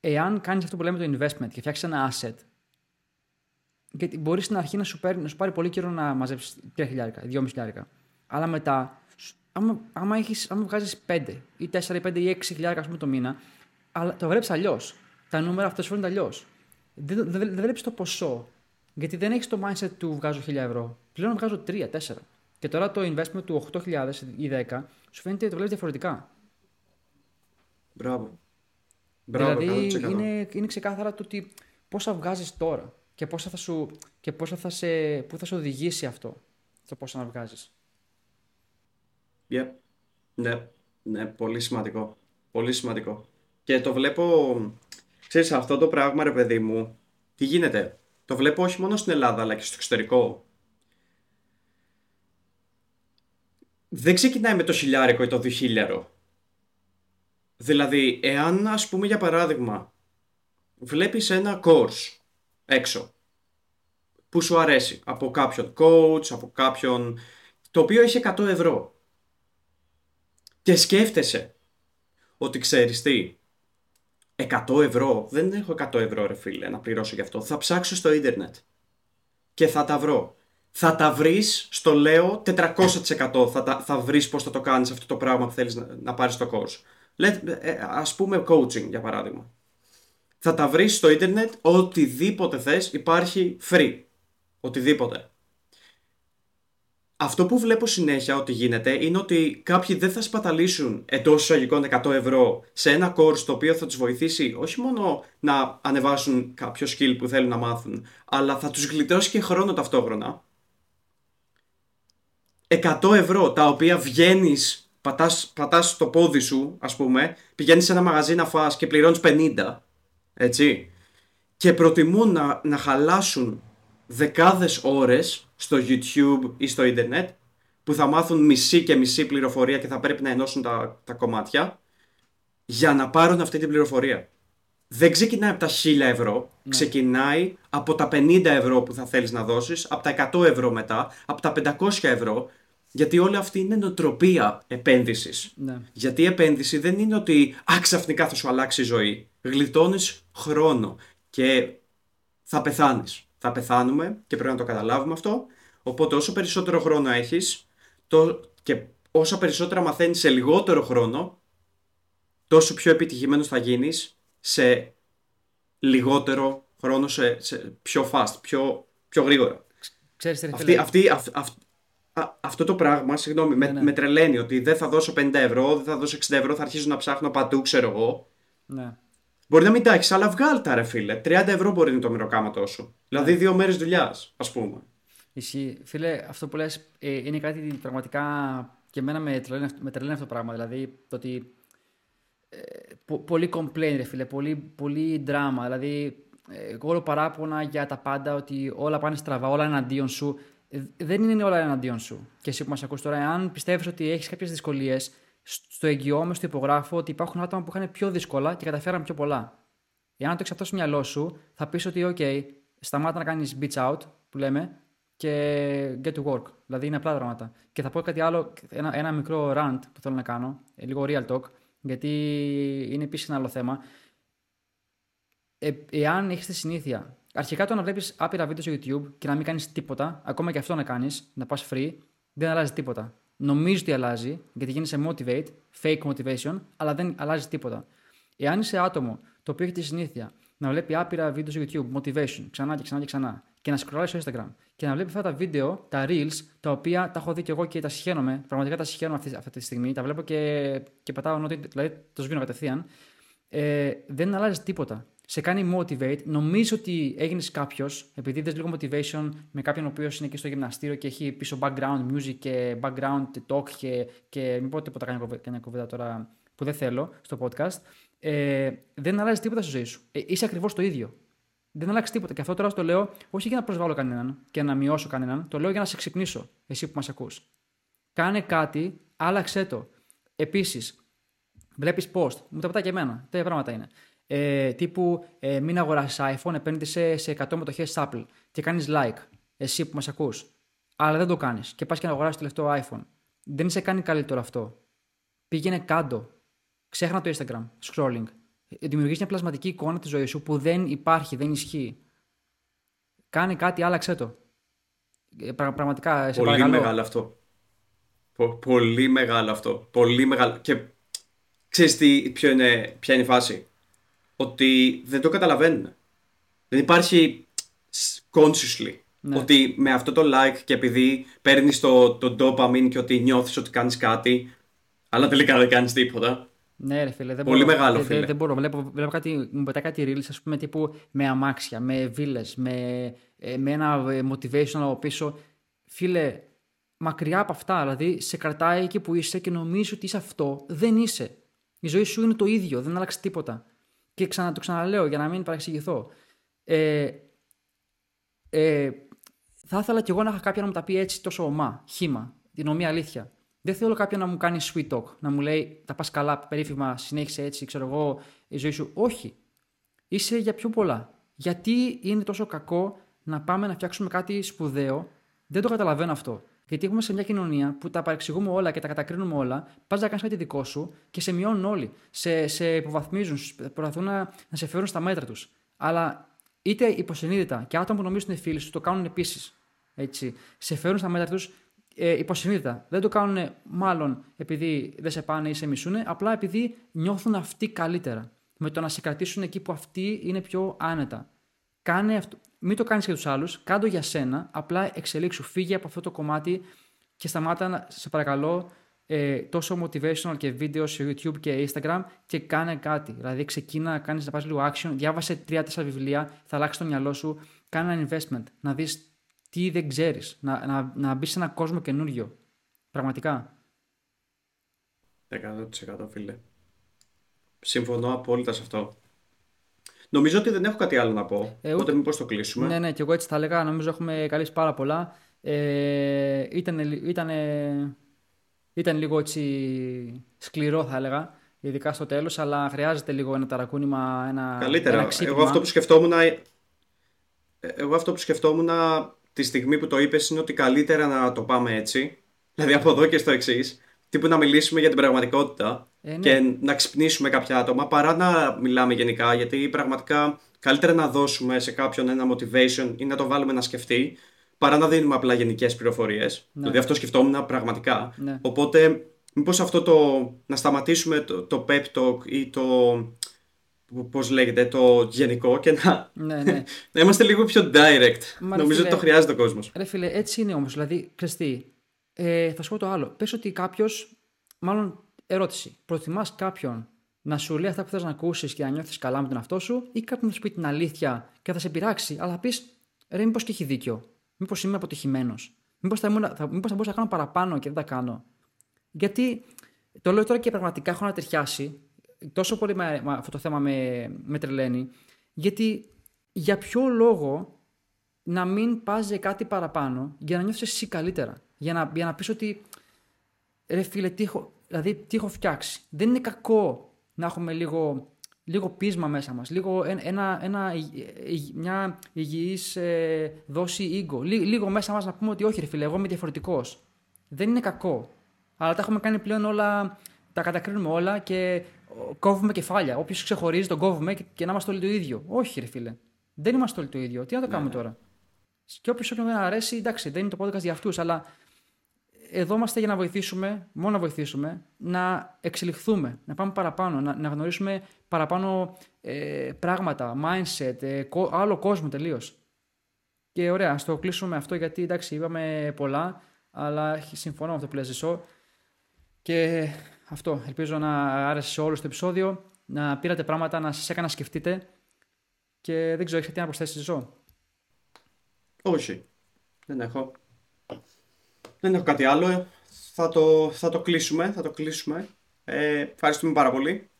εάν κάνεις αυτό που λέμε το investment και φτιάξεις ένα asset, γιατί μπορείς στην αρχή να σου, πάρει, να σου πάρει πολύ καιρό να μαζέψεις 3.000, 2.500. Αλλά μετά άμα, άμα, έχεις, άμα βγάζεις 5 ή 4 ή 5 ή 6 χιλιάρικα πούμε, το μήνα, αλλά το βλέπει αλλιώς. Τα νούμερα αυτά σου φαίνονται αλλιώς. Δεν, δεν, δεν βλέπεις το ποσό. Γιατί δεν έχεις το mindset του βγάζω 1000 ευρώ. Πλέον βγάζω 3, 4. Και τώρα το investment του 8.000 ή 10 σου φαίνεται το βλέπεις διαφορετικά. Μπράβο. Μπράβο δηλαδή είναι, είναι ξεκάθαρα το ότι πόσα βγάζεις τώρα και πόσα θα σου, και πόσα θα σε, πού θα σε οδηγήσει αυτό το πόσα να βγάζεις. Ναι, ναι, πολύ σημαντικό. Πολύ σημαντικό. Και το βλέπω Ξέρεις, αυτό το πράγμα, ρε παιδί μου, τι γίνεται; Το βλέπω όχι μόνο στην Ελλάδα, αλλά και στο εξωτερικό. Δεν ξεκινάει με το χιλιάρικο ή το διχίλιαρο. Δηλαδή, εάν, ας πούμε, για παράδειγμα, βλέπεις ένα course έξω, που σου αρέσει, από κάποιον coach, από κάποιον, το οποίο έχει 100 ευρώ. Και σκέφτεσαι ότι ξέρεις τι, 100 ευρώ, δεν έχω 100 ευρώ ρε φίλε να πληρώσω γι' αυτό. Θα ψάξω στο ίντερνετ και θα τα βρω. Θα τα βρεις, στο λέω, 400% θα, τα, θα βρεις πώς θα το κάνεις αυτό το πράγμα που θέλεις να, να πάρεις το course. Let, ε, ας πούμε coaching για παράδειγμα. Θα τα βρεις στο ίντερνετ, οτιδήποτε θες υπάρχει free. Οτιδήποτε αυτό που βλέπω συνέχεια ότι γίνεται είναι ότι κάποιοι δεν θα σπαταλήσουν εντός εισαγωγικών 100 ευρώ σε ένα course το οποίο θα τους βοηθήσει όχι μόνο να ανεβάσουν κάποιο skill που θέλουν να μάθουν, αλλά θα τους γλιτώσει και χρόνο ταυτόχρονα. 100 ευρώ τα οποία βγαίνεις, πατάς, πατάς το πόδι σου, ας πούμε, πηγαίνεις σε ένα μαγαζί να φας και πληρώνεις 50, έτσι, και προτιμούν να, να χαλάσουν δεκάδες ώρες στο YouTube ή στο ίντερνετ που θα μάθουν μισή και μισή πληροφορία και θα πρέπει να ενώσουν τα, τα κομμάτια για να πάρουν αυτή την πληροφορία. Δεν ξεκινάει από τα 1000 ευρώ, ναι. ξεκινάει από τα 50 ευρώ που θα θέλεις να δώσεις, από τα 100 ευρώ μετά, από τα 500 ευρώ, γιατί όλη αυτή είναι νοοτροπία επένδυσης. Ναι. Γιατί η επένδυση δεν είναι ότι α, ξαφνικά θα σου αλλάξει η ζωή. Γλιτώνεις χρόνο και θα πεθάνεις θα πεθάνουμε και πρέπει να το καταλάβουμε αυτό. Οπότε όσο περισσότερο χρόνο έχεις το... και όσο περισσότερα μαθαίνεις σε λιγότερο χρόνο, τόσο πιο επιτυχημένος θα γίνεις σε λιγότερο χρόνο, σε, σε πιο fast, πιο, πιο γρήγορα. Ξέρεις, αυτή, αυτή, αυτό το πράγμα, συγγνώμη, με, ναι, ναι. με τρελαίνει ότι δεν θα δώσω 50 ευρώ, δεν θα δώσω 60 ευρώ, θα αρχίσω να ψάχνω παντού, ξέρω εγώ. Ναι. Μπορεί να μην τα έχεις, αλλά βγάλ τα ρε φίλε. 30 ευρώ μπορεί να είναι το μεροκάματό σου. Δηλαδή ναι. δύο μέρες δουλειάς, ας πούμε. Ισχύει. Φίλε, αυτό που λες ε, είναι κάτι πραγματικά και εμένα με τρελαίνει, με τρελαίνει αυτό το πράγμα. Δηλαδή το ότι. Ε, πο, πολύ complain, ρε φίλε. Πολύ, πολύ δράμα. Δηλαδή, ε, όλο παράπονα για τα πάντα, ότι όλα πάνε στραβά, όλα εναντίον σου. Ε, δεν είναι όλα εναντίον σου. Και εσύ που μας ακούς τώρα, αν πιστεύεις ότι έχεις κάποιες δυσκολίες, στο εγγυώμαι, στο υπογράφω ότι υπάρχουν άτομα που είχαν πιο δύσκολα και καταφέραν πιο πολλά. Εάν το έχεις αυτό στο μυαλό σου, θα πεις ότι, OK, σταμάτα να κάνεις beach out, που λέμε, και get to work. Δηλαδή είναι απλά πράγματα. Και θα πω κάτι άλλο, ένα, ένα μικρό rant που θέλω να κάνω, ε, λίγο real talk, γιατί είναι επίσης ένα άλλο θέμα. Ε, εάν έχεις τη συνήθεια, αρχικά το να βλέπεις άπειρα βίντεο στο YouTube και να μην κάνεις τίποτα, ακόμα και αυτό να κάνεις, να πας free, δεν αλλάζει τίποτα νομίζεις ότι αλλάζει, γιατί γίνεσαι motivate, fake motivation, αλλά δεν αλλάζει τίποτα. Εάν είσαι άτομο το οποίο έχει τη συνήθεια να βλέπει άπειρα βίντεο στο YouTube, motivation, ξανά και ξανά και ξανά, και να scrollάει στο Instagram και να βλέπεις αυτά τα βίντεο, τα reels, τα οποία τα έχω δει και εγώ και τα συχαίνομαι, πραγματικά τα συχαίνομαι αυτή, αυτή τη στιγμή, τα βλέπω και, και πατάω νότι, δηλαδή το σβήνω κατευθείαν, ε, δεν αλλάζεις τίποτα σε κάνει motivate, νομίζει ότι έγινες κάποιος, επειδή δες λίγο motivation με κάποιον ο οποίος είναι και στο γυμναστήριο και έχει πίσω background music και background talk και, και μην πω τίποτα κάνει κουβέντα τώρα που δεν θέλω στο podcast, ε, δεν αλλάζεις τίποτα στη ζωή σου. Ε, είσαι ακριβώς το ίδιο. Δεν αλλάξει τίποτα. Και αυτό τώρα το λέω όχι για να προσβάλλω κανέναν και να μειώσω κανέναν, το λέω για να σε ξυπνήσω, εσύ που μας ακούς. Κάνε κάτι, άλλαξε το. Επίσης, βλέπεις post, μου τα πετάει και εμένα. Τέτοια πράγματα είναι ε, τύπου ε, μην αγοράσεις iPhone, επένδυσε σε 100 μετοχές Apple και κάνεις like, εσύ που μας ακούς. Αλλά δεν το κάνεις και πας και να αγοράσεις το τελευταίο iPhone. Δεν σε κάνει καλύτερο αυτό. Πήγαινε κάτω. Ξέχνα το Instagram, scrolling. Ε, Δημιουργείς μια πλασματική εικόνα της ζωής σου που δεν υπάρχει, δεν ισχύει. Κάνε κάτι, άλλαξε το. Ε, πραγματικά, σε Πολύ μεγάλο αυτό. πολύ μεγάλο αυτό. Πολύ μεγάλο. Και ξέρεις τι, ποιο είναι, ποια είναι η φάση; Ότι δεν το καταλαβαίνουν. Δεν υπάρχει consciously. Ναι. Ότι με αυτό το like και επειδή παίρνεις το, το dopamine και ότι νιώθεις ότι κάνεις κάτι, αλλά τελικά δεν κάνεις τίποτα. Ναι, ρε φίλε. Δεν Πολύ μπορώ, μεγάλο, δεν, φίλε. Δεν, μπορώ. Βλέπω, βλέπω κάτι, μου πετάει κάτι reels, ας πούμε, τύπου με αμάξια, με βίλε, με, ε, με ένα ε, motivation από πίσω. Φίλε, μακριά από αυτά. Δηλαδή, σε κρατάει εκεί που είσαι και νομίζει ότι είσαι αυτό. Δεν είσαι. Η ζωή σου είναι το ίδιο, δεν άλλαξε τίποτα. Και ξανα, το ξαναλέω για να μην παρεξηγηθώ. Ε, ε, θα ήθελα κι εγώ να είχα κάποιον να μου τα πει έτσι τόσο ομά, χήμα, την ομοία αλήθεια. Δεν θέλω κάποιον να μου κάνει sweet talk, να μου λέει τα πας καλά, περίφημα, συνέχισε έτσι, ξέρω εγώ, η ζωή σου. Όχι. Είσαι για πιο πολλά. Γιατί είναι τόσο κακό να πάμε να φτιάξουμε κάτι σπουδαίο; Δεν το καταλαβαίνω αυτό. Γιατί έχουμε σε μια κοινωνία που τα παρεξηγούμε όλα και τα κατακρίνουμε όλα, πας να κάνεις κάτι δικό σου και σε μειώνουν όλοι. Σε, σε υποβαθμίζουν, προσπαθούν να, να σε φέρουν στα μέτρα τους. Αλλά είτε υποσυνείδητα και άτομα που νομίζουν είναι φίλοι σου το κάνουν επίσης. Σε φέρουν στα μέτρα τους ε, υποσυνείδητα. Δεν το κάνουν μάλλον επειδή δεν σε πάνε ή σε μισούν, απλά επειδή νιώθουν αυτοί καλύτερα. Με το να σε κρατήσουν εκεί που αυτοί είναι πιο άνετα. Κάνε αυτό. Μην το κάνεις για τους άλλους, κάντο για σένα. Απλά εξελίξου. Φύγε από αυτό το κομμάτι και σταμάτα, σε παρακαλώ, ε, τόσο motivational και βίντεο σε YouTube και Instagram και κάνε κάτι. Δηλαδή, ξεκίνα να κάνεις να πάρει λίγο action, διάβασε τρία-τέσσερα βιβλία, θα αλλάξεις το μυαλό σου, κάνε ένα investment. Να δεις τι δεν ξέρεις, να, να, να μπεις σε ένα κόσμο καινούριο. Πραγματικά. 100% φίλε. Συμφωνώ απόλυτα σε αυτό. Νομίζω ότι δεν έχω κάτι άλλο να πω. Ε, οπότε μήπως το κλείσουμε. Ναι, ναι, και εγώ έτσι θα έλεγα. Νομίζω έχουμε καλύψει πάρα πολλά. Ε, ήταν, ήταν, ήταν λίγο έτσι σκληρό θα έλεγα. Ειδικά στο τέλος, αλλά χρειάζεται λίγο ένα ταρακούνημα, ένα Καλύτερα. Ένα εγώ αυτό που σκεφτόμουν. Ε, εγώ αυτό που σκεφτόμουν τη στιγμή που το είπες είναι ότι καλύτερα να το πάμε έτσι. Δηλαδή από εδώ και στο εξής. Τύπου να μιλήσουμε για την πραγματικότητα ε, ναι. και να ξυπνήσουμε κάποια άτομα παρά να μιλάμε γενικά. Γιατί πραγματικά καλύτερα να δώσουμε σε κάποιον ένα motivation ή να το βάλουμε να σκεφτεί παρά να δίνουμε απλά γενικές πληροφορίες. Ναι. Δηλαδή αυτό σκεφτόμουν πραγματικά. Ναι. Οπότε, μήπως αυτό το να σταματήσουμε το, το pep talk ή το. Πώς λέγεται, το γενικό και να, ναι, ναι. να είμαστε λίγο πιο direct. Μα, Νομίζω ότι το χρειάζεται ο κόσμος. Ρε φίλε, έτσι είναι όμως. Δηλαδή, ξέρεις ε, θα σου πω το άλλο. Πες ότι κάποιος, μάλλον ερώτηση, προτιμάς κάποιον να σου λέει αυτά που θες να ακούσεις και να νιώθεις καλά με τον αυτό σου, ή κάποιον να σου πει την αλήθεια και θα σε πειράξει, αλλά θα πεις ρε, μήπως και έχει δίκιο. Μήπως είμαι αποτυχημένος. Μήπως θα, θα, μήπως θα μπορούσα να κάνω παραπάνω και δεν τα κάνω. Γιατί το λέω τώρα και πραγματικά έχω ανατριχιάσει τόσο πολύ με, με αυτό το θέμα με, με τρελαίνει, γιατί για ποιο λόγο να μην πας για κάτι παραπάνω για να νιώθεις εσύ καλύτερα; Για να, για να πεις ότι ρε φίλε, τι έχω, δηλαδή, τι έχω φτιάξει; Δεν είναι κακό να έχουμε λίγο, λίγο πείσμα μέσα μας, λίγο ένα, ένα, μια υγιής ε, δόση ego. Λίγο μέσα μας να πούμε ότι όχι ρε φίλε, εγώ είμαι διαφορετικός. Δεν είναι κακό. Αλλά τα έχουμε κάνει πλέον όλα, τα κατακρίνουμε όλα και κόβουμε κεφάλια. Όποιος ξεχωρίζει τον κόβουμε και, και να είμαστε όλοι το ίδιο. Όχι ρε φίλε. Δεν είμαστε όλοι το ίδιο. Τι να το ναι, κάνουμε ναι. τώρα; Και όποιος όποιον δεν αρέσει, εντάξει, δεν είναι το podcast για αυτούς, αλλά εδώ είμαστε για να βοηθήσουμε, μόνο να βοηθήσουμε, να εξελιχθούμε, να πάμε παραπάνω, να, να γνωρίσουμε παραπάνω ε, πράγματα, mindset, ε, άλλο κόσμο τελείως. Και ωραία, ας το κλείσουμε με αυτό γιατί εντάξει, είπαμε πολλά, αλλά συμφωνώ με αυτό που λες Και αυτό, ελπίζω να άρεσε σε όλους το επεισόδιο, να πήρατε πράγματα, να σας έκανα να σκεφτείτε και δεν ξέρω, έχετε τι να προσθέσεις Ζω; Όχι, δεν έχω. Δεν έχω κάτι άλλο. Θα το, θα το κλείσουμε. Θα το κλείσουμε. Ε, ευχαριστούμε πάρα πολύ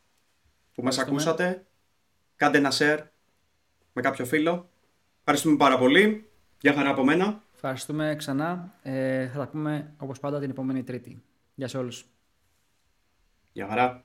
που μας ακούσατε. Κάντε ένα share με κάποιο φίλο. Ευχαριστούμε πάρα πολύ. Γεια χαρά από μένα. Ευχαριστούμε ξανά. Ε, θα τα πούμε όπως πάντα την επόμενη Τρίτη. Γεια σε όλους. Γεια χαρά.